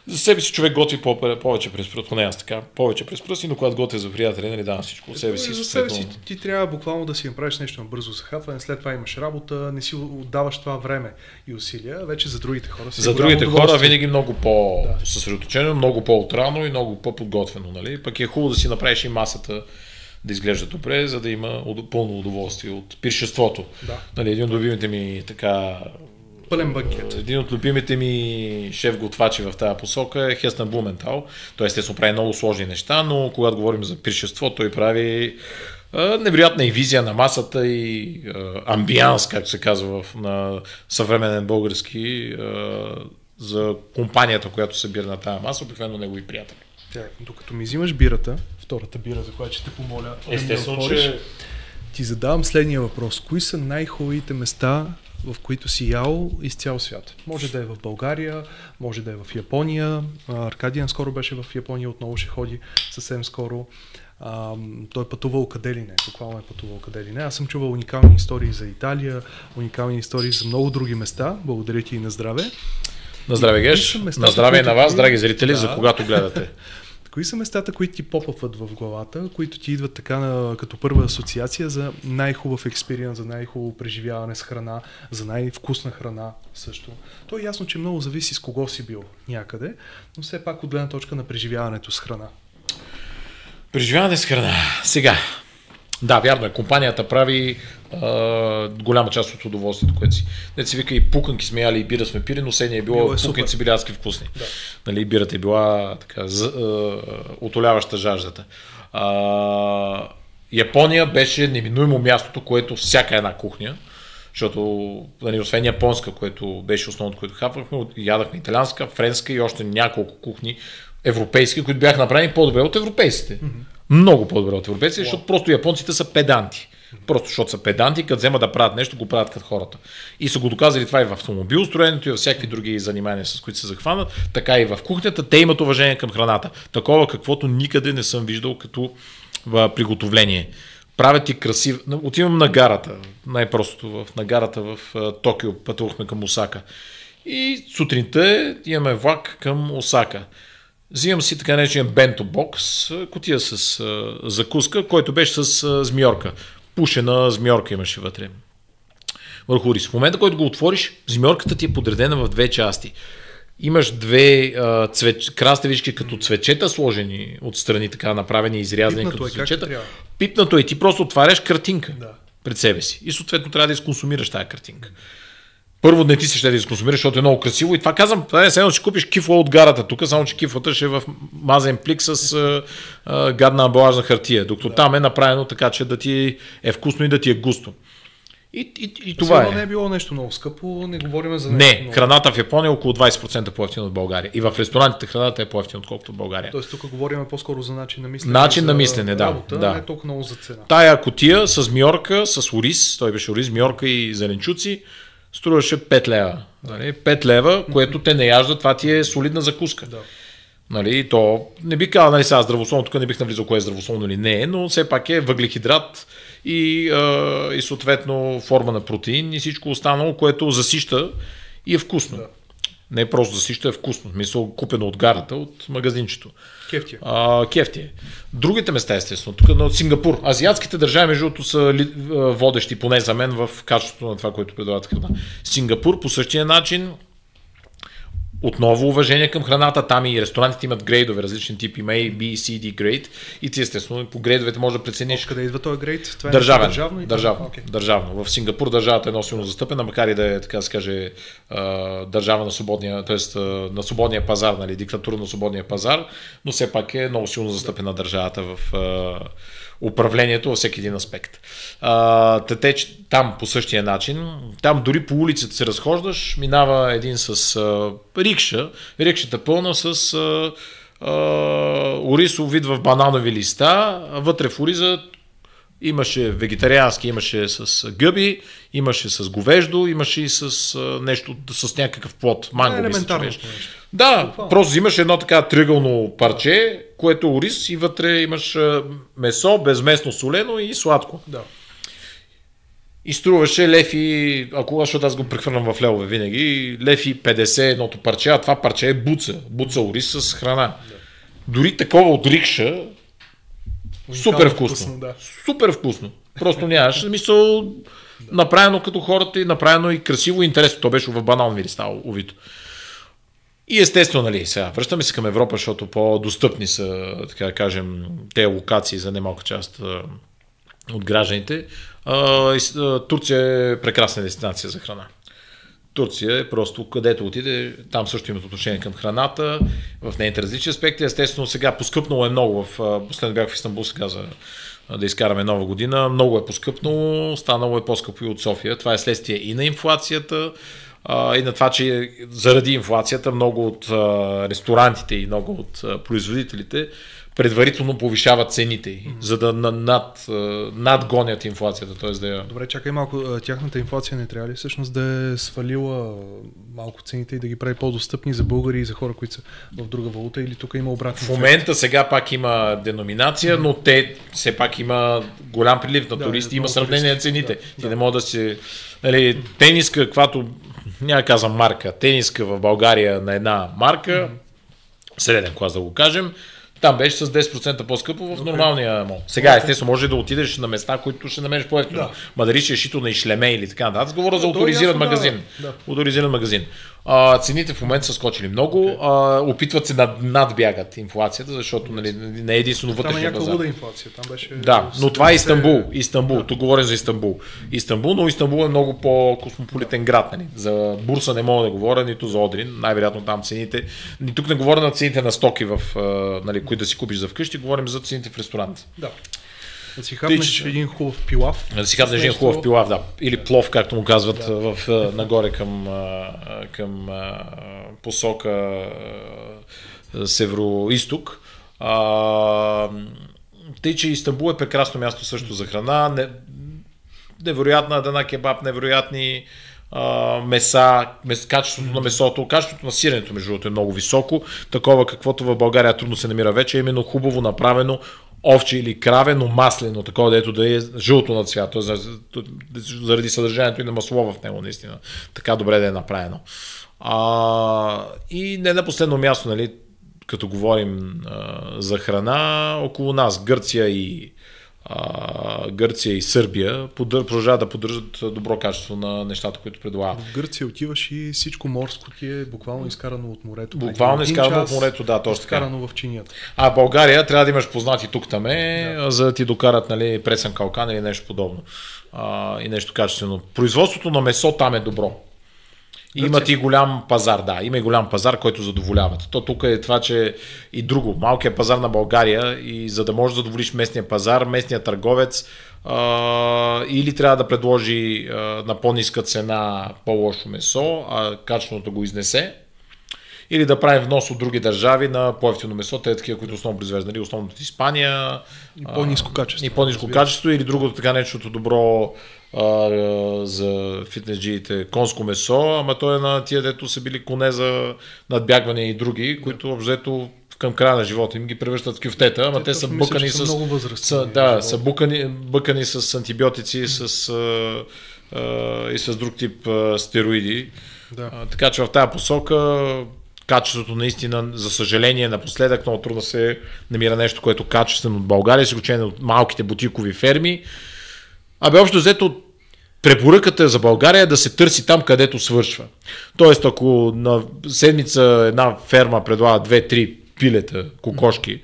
за себе си човек готви повече през пръст, поне аз така, повече през пръсти, но когато готвя за приятели, нали давам всичко от себе си. За себе си ти, ти трябва буквално да си направиш нещо бързо за хапване, след това имаш работа, не си отдаваш това време и усилия, вече за другите хора. За другите хора винаги много по-съсредоточено, много по-отрано и много по-подготвено, нали? Пък е хубаво да си направиш и масата да изглежда добре, за да има пълно удоволствие от пиршеството. Да. Нали, един от любимите ми така пълен банкет. Един от любимите ми шеф-готвачи в тази посока е Хестен Блументал. Той естествено прави много сложни неща, но когато говорим за пиршество, той прави невероятна и визия на масата и амбианс, както се казва в, на съвременен български, за компанията, която събира на тази маса, обикновено негови приятели. Тя, докато ми взимаш бирата, втората бира, за която ще те помоля, Естествено, да че... ти задавам следния въпрос. Кои са най-хубавите места, в които си ял из цял свят? Може да е в България, може да е в Япония. Аркадиан скоро беше в Япония, отново ще ходи съвсем скоро. А, той е пътувал къде ли не, буквално е пътувал къде ли не. Аз съм чувал уникални истории за Италия, уникални истории за много други места. Благодаря ти и на здраве. На здраве, Геш. На здраве и на вас, драги зрители, да. за когато гледате. Кои са местата, които ти попъват в главата, които ти идват така на, като първа асоциация за най-хубав експириенс, за най-хубаво преживяване с храна, за най-вкусна храна също? То е ясно, че много зависи с кого си бил някъде, но все пак от гледна точка на преживяването с храна. Преживяване с храна. Сега, да, вярно е. Компанията прави а, голяма част от удоволствието, което си. Не си вика и пуканки сме яли, и бира сме пили, но седния е било, било е пуканки били адски вкусни. Да. Нали, бирата е била така, з, а, отоляваща жаждата. А, Япония беше неминуемо мястото, което всяка една кухня, защото нали, освен японска, което беше основното, което хапвахме, ядахме италианска, френска и още няколко кухни европейски, които бяха направени по-добре от европейците. Mm-hmm. Много по-добре от европейците, wow. защото просто японците са педанти. Просто защото са педанти, като вземат да правят нещо, го правят като хората. И са го доказали това и в автомобилостроенето, и във всякакви други занимания, с които се захванат, така и в кухнята. Те имат уважение към храната. Такова, каквото никъде не съм виждал като приготовление. Правят ти красив. Отивам на гарата, най-простото в нагарата в Токио, пътувахме към Осака. И сутринта имаме влак към Осака. Взимам си така наречен бенто бокс, котия с а, закуска, който беше с а, змиорка. Пушена змиорка имаше вътре. Върху рис. В момента, който го отвориш, змиорката ти е подредена в две части. Имаш две а, цвеч... краставички като цвечета сложени отстрани, така направени, изрязани Пипнато като е, цвечета. Пипнато е, ти просто отваряш картинка да. пред себе си. И съответно трябва да изконсумираш тази картинка първо не ти се ще да изконсумираш, защото е много красиво. И това казвам, това е само, че купиш кифла от гарата тук, само че кифлата ще е в мазен плик с а, а, гадна амбалажна хартия, докато да. там е направено така, че да ти е вкусно и да ти е густо. И, и, и това е. не е било нещо много скъпо, не говорим за нещо Не, много... храната в Япония е около 20% по-ефтина от България. И в ресторантите храната е по-ефтина, отколкото в България. Тоест тук говорим по-скоро за начин на мислене. Начин на мислене, да. Работа, да. Не е толкова много за цена. Тая котия с мьорка, с ориз, той беше ориз, мьорка и зеленчуци, струваше 5 лева. Нали? 5 лева, което те не яждат, това ти е солидна закуска. Да. Нали, то не би казал, нали, сега здравословно, тук не бих навлизал кое е здравословно или не, но все пак е въглехидрат и, а, и съответно форма на протеин и всичко останало, което засища и е вкусно. Да. Не е просто засища, е вкусно. Мисъл, купено от гарата, от магазинчето. Кефти. А, кефти. Другите места, естествено. Тук на Сингапур. Азиатските държави, между другото, са ли, водещи, поне за мен, в качеството на това, което предлагат храна. Сингапур по същия начин отново уважение към храната. Там и ресторантите имат грейдове, различни типи, има A, B, C, D грейд. И ти естествено по грейдовете може да прецениш. Къде идва този грейд? Това е държавен, държавно, държавно, okay. държавно. В Сингапур държавата е много силно застъпена, макар и да е, така да се каже, държава на свободния, т.е. на свободния пазар, нали, диктатура на свободния пазар, но все пак е много силно застъпена държавата в управлението във всеки един аспект. А, те, там по същия начин, там дори по улицата се разхождаш, минава един с а, рикша, рикшата пълна с а, а, орисов вид в бананови листа, вътре в ориза Имаше вегетариански, имаше с гъби, имаше с говеждо, имаше и с а, нещо, с някакъв плод. Манго, е, мисля, Да, Буквално. просто взимаш едно така тръгълно парче, което е ориз и вътре имаш месо, безместно солено и сладко. Да. И струваше лефи, ако защото аз го прехвърлям в левове винаги, лефи 50 едното парче, а това парче е буца. Буца ориз с храна. Да. Дори такова от рикша, Супер вкусно. вкусно да. Супер вкусно. Просто нямаш мисъл да. направено като хората и направено и красиво и интересно. То беше в банал ми стало увито. И естествено, нали, сега връщаме се към Европа, защото по-достъпни са, така да кажем, те локации за немалка част от гражданите. Турция е прекрасна дестинация за храна. Турция е просто където отиде, там също имат отношение към храната, в нейните различни аспекти. Естествено, сега поскъпнало е много. В, последно бях в Истанбул сега за да изкараме нова година. Много е поскъпно, станало е по-скъпо и от София. Това е следствие и на инфлацията, и на това, че заради инфлацията много от ресторантите и много от производителите предварително повишават цените, mm-hmm. за да над, надгонят инфлацията. Т.е. да я... Добре, чакай малко. Тяхната инфлация не трябва ли всъщност да е свалила малко цените и да ги прави по-достъпни за българи и за хора, които са в друга валута или тук има обратно? В момента сега пак има деноминация, но те все пак има голям прилив на да, туристи, има сравнение на цените. Да, Ти да. не мога да си... Нали, тениска, каквато, няма казвам марка, тениска в България на една марка, mm-hmm. среден клас да го кажем, там беше с 10% по-скъпо в нормалния мол. Сега, естествено, може да отидеш на места, които ще намериш по-ефтино. Да. Ма дали ще е шито на ишлеме или така нататък. Говоря за е авторизиран магазин. Да. Авторизиран магазин. А, цените в момента са скочили много. Okay. А, опитват се над, надбягат инфлацията, защото нали, не е единствено вътрешния пазар. Там е инфлация. Там беше... Да, но това е Истанбул. Истанбул. Да. Тук говорим за Истанбул. Истанбул, но Истанбул е много по-космополитен град. Нали. За бурса не мога да говоря, нито за Одрин. Най-вероятно там цените. Ни тук не говоря на цените на стоки, в, нали, които да си купиш за вкъщи, говорим за цените в ресторант. Да. Да си хапнеш един хубав пилав. Да си хапнеш един хубав пилав, да. Или плов, както му казват да. в, нагоре към, към посока северо-исток. Тъй, че Истанбул е прекрасно място също за храна. Не, невероятна дана кебаб, невероятни а, меса, мес, качеството на месото, качеството на сиренето, между другото, е много високо. Такова, каквото в България трудно се намира вече, е именно хубаво направено, овче или кравено, маслено, такова, дето да е жълто на цвят, заради съдържанието и на масло в него, наистина. Така добре да е направено. А, и не на последно място, нали, като говорим а, за храна, около нас Гърция и а, Гърция и Сърбия подър... продължават да поддържат добро качество на нещата, които предлагат. В Гърция отиваш и всичко морско ти е буквално изкарано от морето. Буквално изкарано от морето, да, точно така. Изкарано в чинията. А България трябва да имаш познати тук там е, да. за да ти докарат нали, пресен калкан или нещо подобно. А, и нещо качествено. Производството на месо там е добро. И имат и голям пазар, да, има и голям пазар, който задоволяват. То тук е това, че и друго, малкият пазар на България и за да можеш да задоволиш местния пазар, местният търговец а, или трябва да предложи а, на по-ниска цена по-лошо месо, а качественото го изнесе, или да правим внос от други държави на по-ефтино месо, те такива, които основно произвеждат, нали, основно от Испания. И по-низко качество. И по-низко качество, или другото така нещото добро а, за фитнесджиите конско месо, ама той е на тия, дето са били коне за надбягване и други, които обзето към края на живота им ги превръщат в кюфтета, ама те, те са букани мисля, с... Много са, да, са букани, бъкани с антибиотици с, а, а, и с друг тип а, стероиди. Да. А, така че в тази посока качеството наистина, за съжаление, напоследък много трудно се намира нещо, което е качествено от България, с изключение от малките бутикови ферми. Абе, общо взето, препоръката за България е да се търси там, където свършва. Тоест, ако на седмица една ферма предлага 2-3 пилета, кокошки,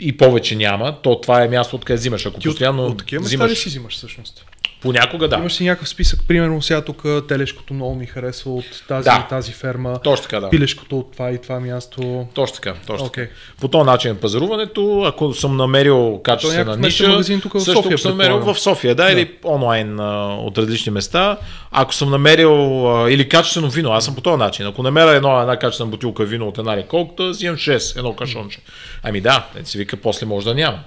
и повече няма, то това е място, откъде взимаш. Ако Ти постоянно от, от такива взимаш... ли си взимаш всъщност? Понякога да. Имаш си някакъв списък, примерно сега тук телешкото много ми харесва от тази да. тази ферма. Точно така, да. Пилешкото от това и това място. Точно така, точно okay. така. По този начин пазаруването, ако съм намерил качествена ниша, магазин тук в също София, съм намерил в София, да, да. или онлайн а, от различни места. Ако съм намерил а, или качествено вино, аз съм по този начин. Ако намеря едно, една качествена бутилка вино от една реколта, взимам 6, едно кашонче. Ами да, се вика, после може да няма.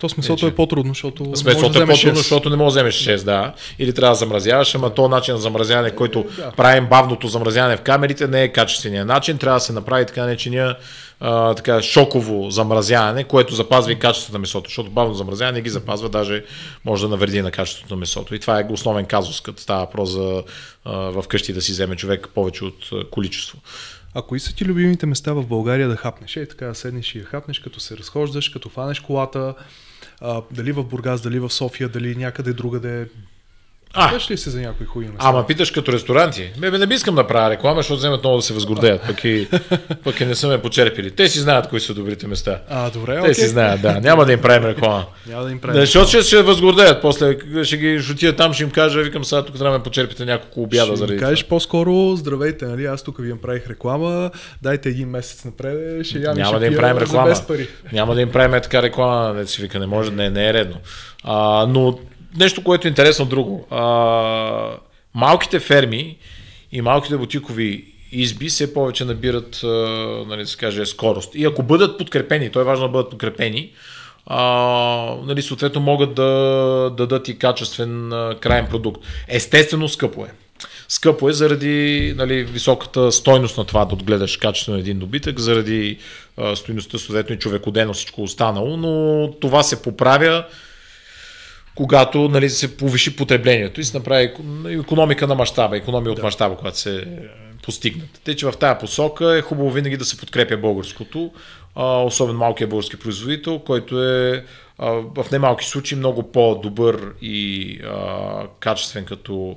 То смисълто е по-трудно, защото. Смисълто е по-трудно, защото не може да вземеш 6, да. Или трябва да замразяваш, ама то начин на замразяване, който да. правим бавното замразяване в камерите, не е качественият начин. Трябва да се направи така наречения а, така, шоково замразяване, което запазва и качеството на месото, защото бавно замразяване не ги запазва, даже може да навреди на качеството на месото. И това е основен казус, като става въпрос за а, вкъщи да си вземе човек повече от количество. А кои са ти любимите места в България да хапнеш? Ей, така да седнеш и я хапнеш, като се разхождаш, като фанеш колата, дали в Бургас, дали в София, дали някъде другаде. А, ли се за някои хуи места? Ама питаш като ресторанти. Бе, бе, не би искам да правя реклама, защото вземат много да се възгордеят, пък и, пък и не са ме почерпили. Те си знаят кои са добрите места. А, добре, Те окей. си знаят, да. Няма да им правим реклама. Няма да им Да, правим. защото ще се възгордеят. После ще ги отида там, ще им кажа, викам сега тук трябва да ме почерпите няколко обяда Ще заради им кажеш по-скоро, здравейте, нали, аз тук ви направих реклама, дайте един месец напред, ще и Няма да им правим реклама. Няма да им правим така реклама, не си вика, не може, не, не е редно. А, но нещо, което е интересно друго. А, малките ферми и малките бутикови изби все повече набират, а, нали, да се каже, скорост. И ако бъдат подкрепени, то е важно да бъдат подкрепени, а, нали, съответно могат да дадат и качествен а, крайен продукт. Естествено, скъпо е. Скъпо е заради нали, високата стойност на това да отгледаш качествено един добитък, заради а, стойността, съответно и човекодено всичко останало, но това се поправя когато нали, се повиши потреблението и се направи економика на мащаба, економия от мащаба, която се е, постигнат. Те, че в тази посока е хубаво винаги да се подкрепя българското, особено малкият български производител, който е в немалки случаи много по-добър и качествен като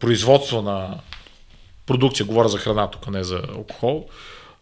производство на продукция, говоря за храна тук, не за алкохол,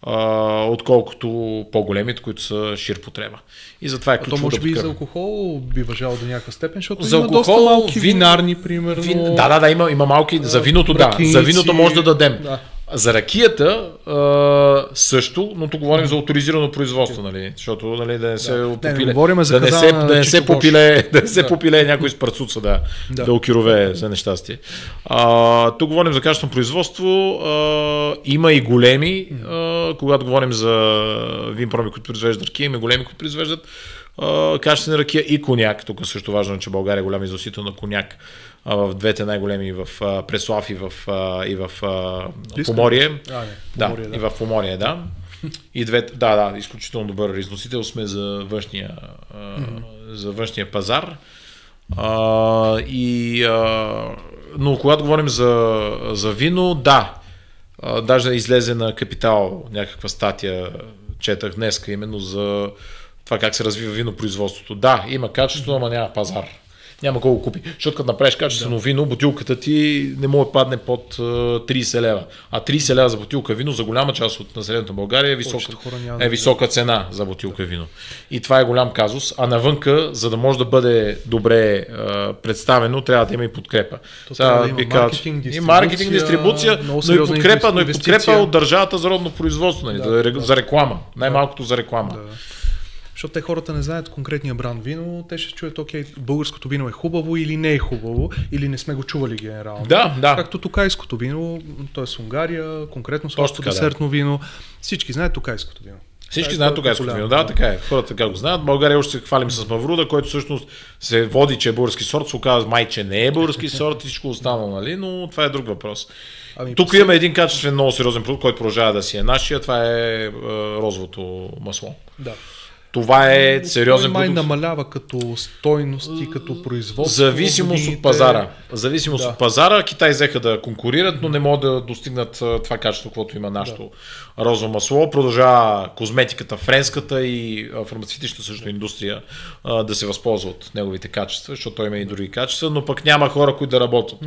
а, отколкото по-големите, които са шир потреба. И затова е А то ключово може да би и за алкохол би въжало до някаква степен, защото За има доста алкохол, малки вин- винарни, примерно. Вин... Да, да, да, има, има малки. За виното, да. За виното може да дадем. Да. За ракията а, също, но тук говорим за авторизирано производство, нали? Защото нали, да не се Не, не попиле, говорим за да не се, да не се попиле, да не се Да. попиле някой с парцуца, да, Да. да, окирове за нещастие. А, тук говорим за качествено производство, а, има и големи, а, когато говорим за вин проби, които произвеждат ракия, има големи, които произвеждат качествена ракия и коняк. Тук също важно, е, че България е голям износител на коняк а, в двете най-големи в а, Преслав и в, а, и в а. Поморие. А, не, Да, Поморие, да. и в Поморие, да. И двете, да, да, изключително добър износител сме за външния, а, за външния пазар. А, и, а, но когато говорим за, за вино, да, а, даже излезе на Капитал някаква статия, четах днеска именно за това как се развива винопроизводството. Да, има качество, ама няма пазар. Няма колко купи. Защото като направиш качествено вино, бутилката ти не може да падне под а, 30 лева. А 30 лева за бутилка вино за голяма част от населението на България е висока, да е висока цена за бутилка вино. И това е голям казус. А навънка, за да може да бъде добре а, представено, трябва да има и подкрепа. То Сега да има маркетинг, и маркетинг, дистрибуция, дистрибуция, но и подкрепа, но и подкрепа от държавата за родно производство, нали, Да, за, да. за реклама. Най-малкото за реклама. Да. Защото те хората не знаят конкретния бранд вино, те ще чуят, окей, българското вино е хубаво или не е хубаво, или не сме го чували генерално. Да, да. Както тукайското вино, т.е. Унгария, конкретно сорско така, да. десертно вино. Всички знаят тукайското вино. Всички е знаят тук популярно. вино. Да, така е. Хората така го знаят. България още се хвалим с Мавруда, който всъщност се води, че е български сорт, се оказва май, че не е български сорт и всичко останало, нали? Но това е друг въпрос. Ами, Тук имаме един качествен, много сериозен продукт, който продължава да си е нашия. Това е, е розовото масло. Да. Това е сериозен май продукт. намалява като стойност и като производство. Зависимост годините. от пазара. Зависимост Да. от пазара. Китай взеха да конкурират, но не могат да достигнат това качество, което има нашето розово масло. Продължава козметиката, френската и фармацевтичната също индустрия да се възползва от неговите качества, защото той има и други качества, но пък няма хора, които да работят,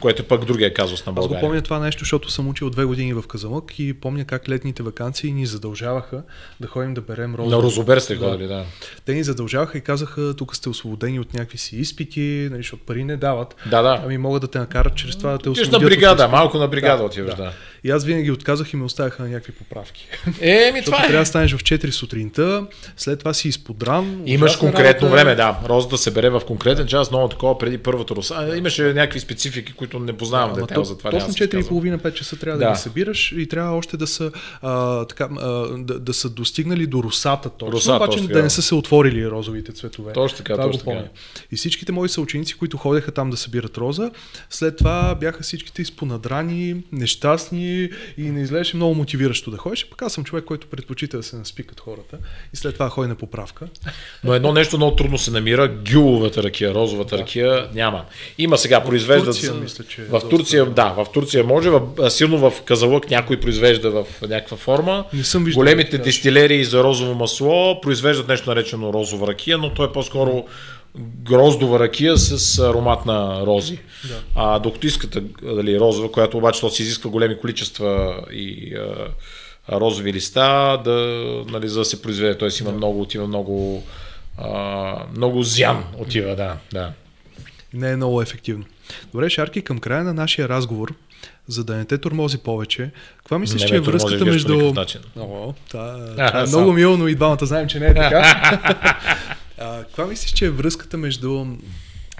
което е пък другия казус на Аз го България. помня това нещо, защото съм учил две години в Казанлък и помня как летните вакансии ни задължаваха да ходим да берем розово. На Розобер сте Да. ходили, да. Те ни задължаваха и казаха, тук сте освободени от някакви си изпити, нали, защото пари не дават. Да, да. Ами могат да те накарат чрез това да те освободят. на бригада, малко на бригада Да, отиваш, да. да. И аз винаги отказах и ме оставяха на някакви поправки. Еми, Защото това е. трябва да станеш в 4 сутринта, след това си изподран. Имаш конкретно работа. време, да. Розата се бере в конкретен час, много такова преди първата роса. Имаше някакви специфики, които не познавам Ама детайл, то- затова точно няма да се казвам. 4,5-5 часа трябва да. Да. ги събираш и трябва още да са, а, така, а, да, да са достигнали до русата точно, Руса, обаче точно да не са се отворили розовите цветове. Точно така, Това точно така. И всичките мои съученици, които ходеха там да събират роза, след това бяха всичките изпонадрани, нещастни и не изглеждаше много мотивиращо да ходиш. Пък аз съм човек, който предпочита да се наспи като хората и след това ходи на поправка. Но едно нещо много трудно се намира, гюловата ракия, розовата ракия няма. Има сега, произвеждат... Турция, мисля, че е в доста- Турция, да, в Турция може, в, силно в Казалък някой произвежда в някаква форма. Не съм виждал. Големите да дестилерии за розово масло произвеждат нещо наречено розова ракия, но то е по-скоро гроздова ракия с аромат на рози. Да. А докато искате дали, розова, която обаче то си изисква големи количества и а, розови листа, да, нали, за да се произведе. Т.е. има да. много, отива много, а, много зян отива, да, да. Не е много ефективно. Добре, Шарки, към края на нашия разговор, за да не те тормози повече, каква мислиш, че е връзката между... О, та, а, е много мило, но и двамата знаем, че не е така. каква мислиш, че е връзката между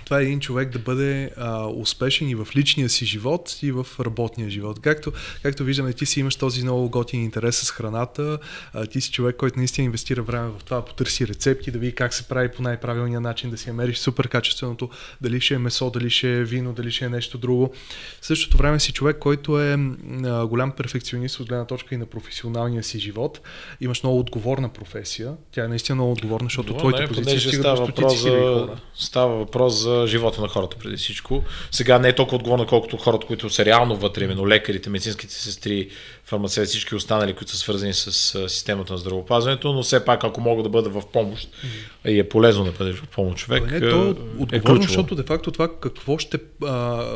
това е един човек да бъде а, успешен и в личния си живот, и в работния живот. Както, както виждаме, ти си имаш този много готин интерес с храната, а, ти си човек, който наистина инвестира време в това, потърси рецепти, да види как се прави по най-правилния начин, да си намериш супер качественото, дали ще е месо, дали ще е вино, дали ще е нещо друго. В същото време си човек, който е а, голям перфекционист от гледна точка и на професионалния си живот. Имаш много отговорна професия. Тя е наистина много отговорна, защото Но, твоите позиции стигат до стотици хора. Става въпрос за живота на хората преди всичко. Сега не е толкова отговорно, колкото хората, които са реално вътре, именно лекарите, медицинските сестри, фармацевти, всички останали, които са свързани с системата на здравеопазването, но все пак, ако мога да бъда в помощ mm-hmm. и е полезно да бъдеш в помощ човек, не, то, е, е ключово. защото де факто това какво ще, а,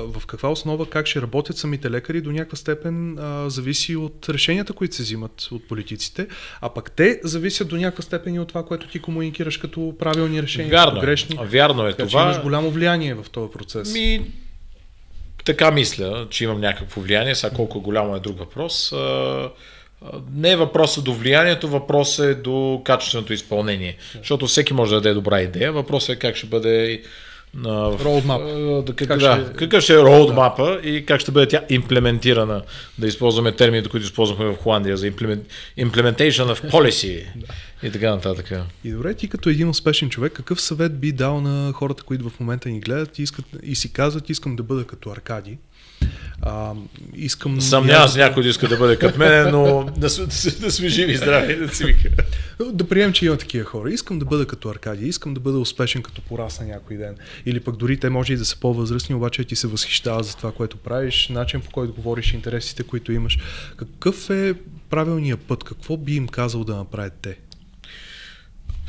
в каква основа, как ще работят самите лекари, до някаква степен а, зависи от решенията, които се взимат от политиците, а пък те зависят до някаква степен и от това, което ти комуникираш като правилни решения, вярно, като грешни. Вярно е така, това. имаш голямо влияние в този процес. Ми, така мисля, че имам някакво влияние. Сега колко голямо е друг въпрос. Не е въпросът до влиянието, въпросът е до качественото изпълнение. Защото всеки може да даде добра идея. Въпросът е как ще бъде на роудмап. Да, как, как да, ще... Какъв ще е роудмапа да. и как ще бъде тя имплементирана, да използваме термините, които използвахме в Холандия за implementation of policy и така нататък. И добре, ти като един успешен човек, какъв съвет би дал на хората, които в момента ни гледат и, искат, и си казват, искам да бъда като Аркади? А, искам... Съмнявам се някой да иска да бъде като мен, но да, да, да сме живи и здрави, да си вика. Да приемем, че има такива хора. Искам да бъда като Аркадий, искам да бъда успешен като порасна някой ден. Или пък дори те може и да са по-възрастни, обаче ти се възхищава за това, което правиш, начин по който говориш, интересите, които имаш. Какъв е правилният път? Какво би им казал да направят те?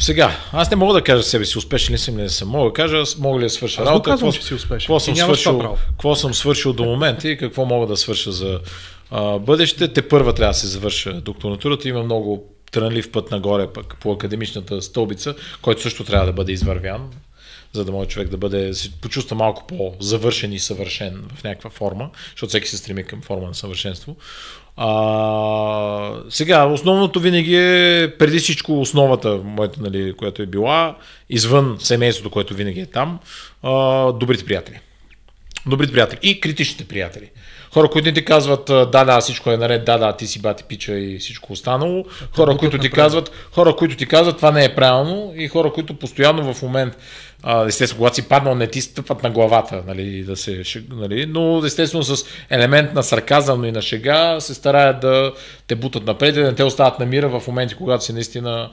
Сега, аз не мога да кажа себе си успешен ли съм или не съм. Мога да кажа, мога ли да свърша аз работа. Казвам, какво, че си успешен. Какво съм, свършил, какво съм свършил до момента и какво мога да свърша за а, бъдеще. Те първа трябва да се завърша докторатурата. Има много трънлив път нагоре пък по академичната стълбица, който също трябва да бъде извървян, за да може човек да бъде, се почувства малко по-завършен и съвършен в някаква форма, защото всеки се стреми към форма на съвършенство. А, сега, основното винаги е преди всичко основата, моята, нали, която е била, извън семейството, което винаги е там, а, добрите приятели. Добрите приятели и критичните приятели. Хора, които ти казват, да, да, всичко е наред, да, да, ти си бати пича и всичко останало. Хора, които ти казват, хора, които ти казват, това не е правилно и хора, които постоянно в момент естествено, когато си паднал, не ти стъпват на главата, нали, да се, нали, но естествено с елемент на сарказъм и на шега се стараят да те бутат напред и да не те остават на мира в моменти, когато си наистина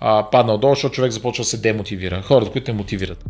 а, паднал долу, защото човек започва да се демотивира. Хората, които те мотивират.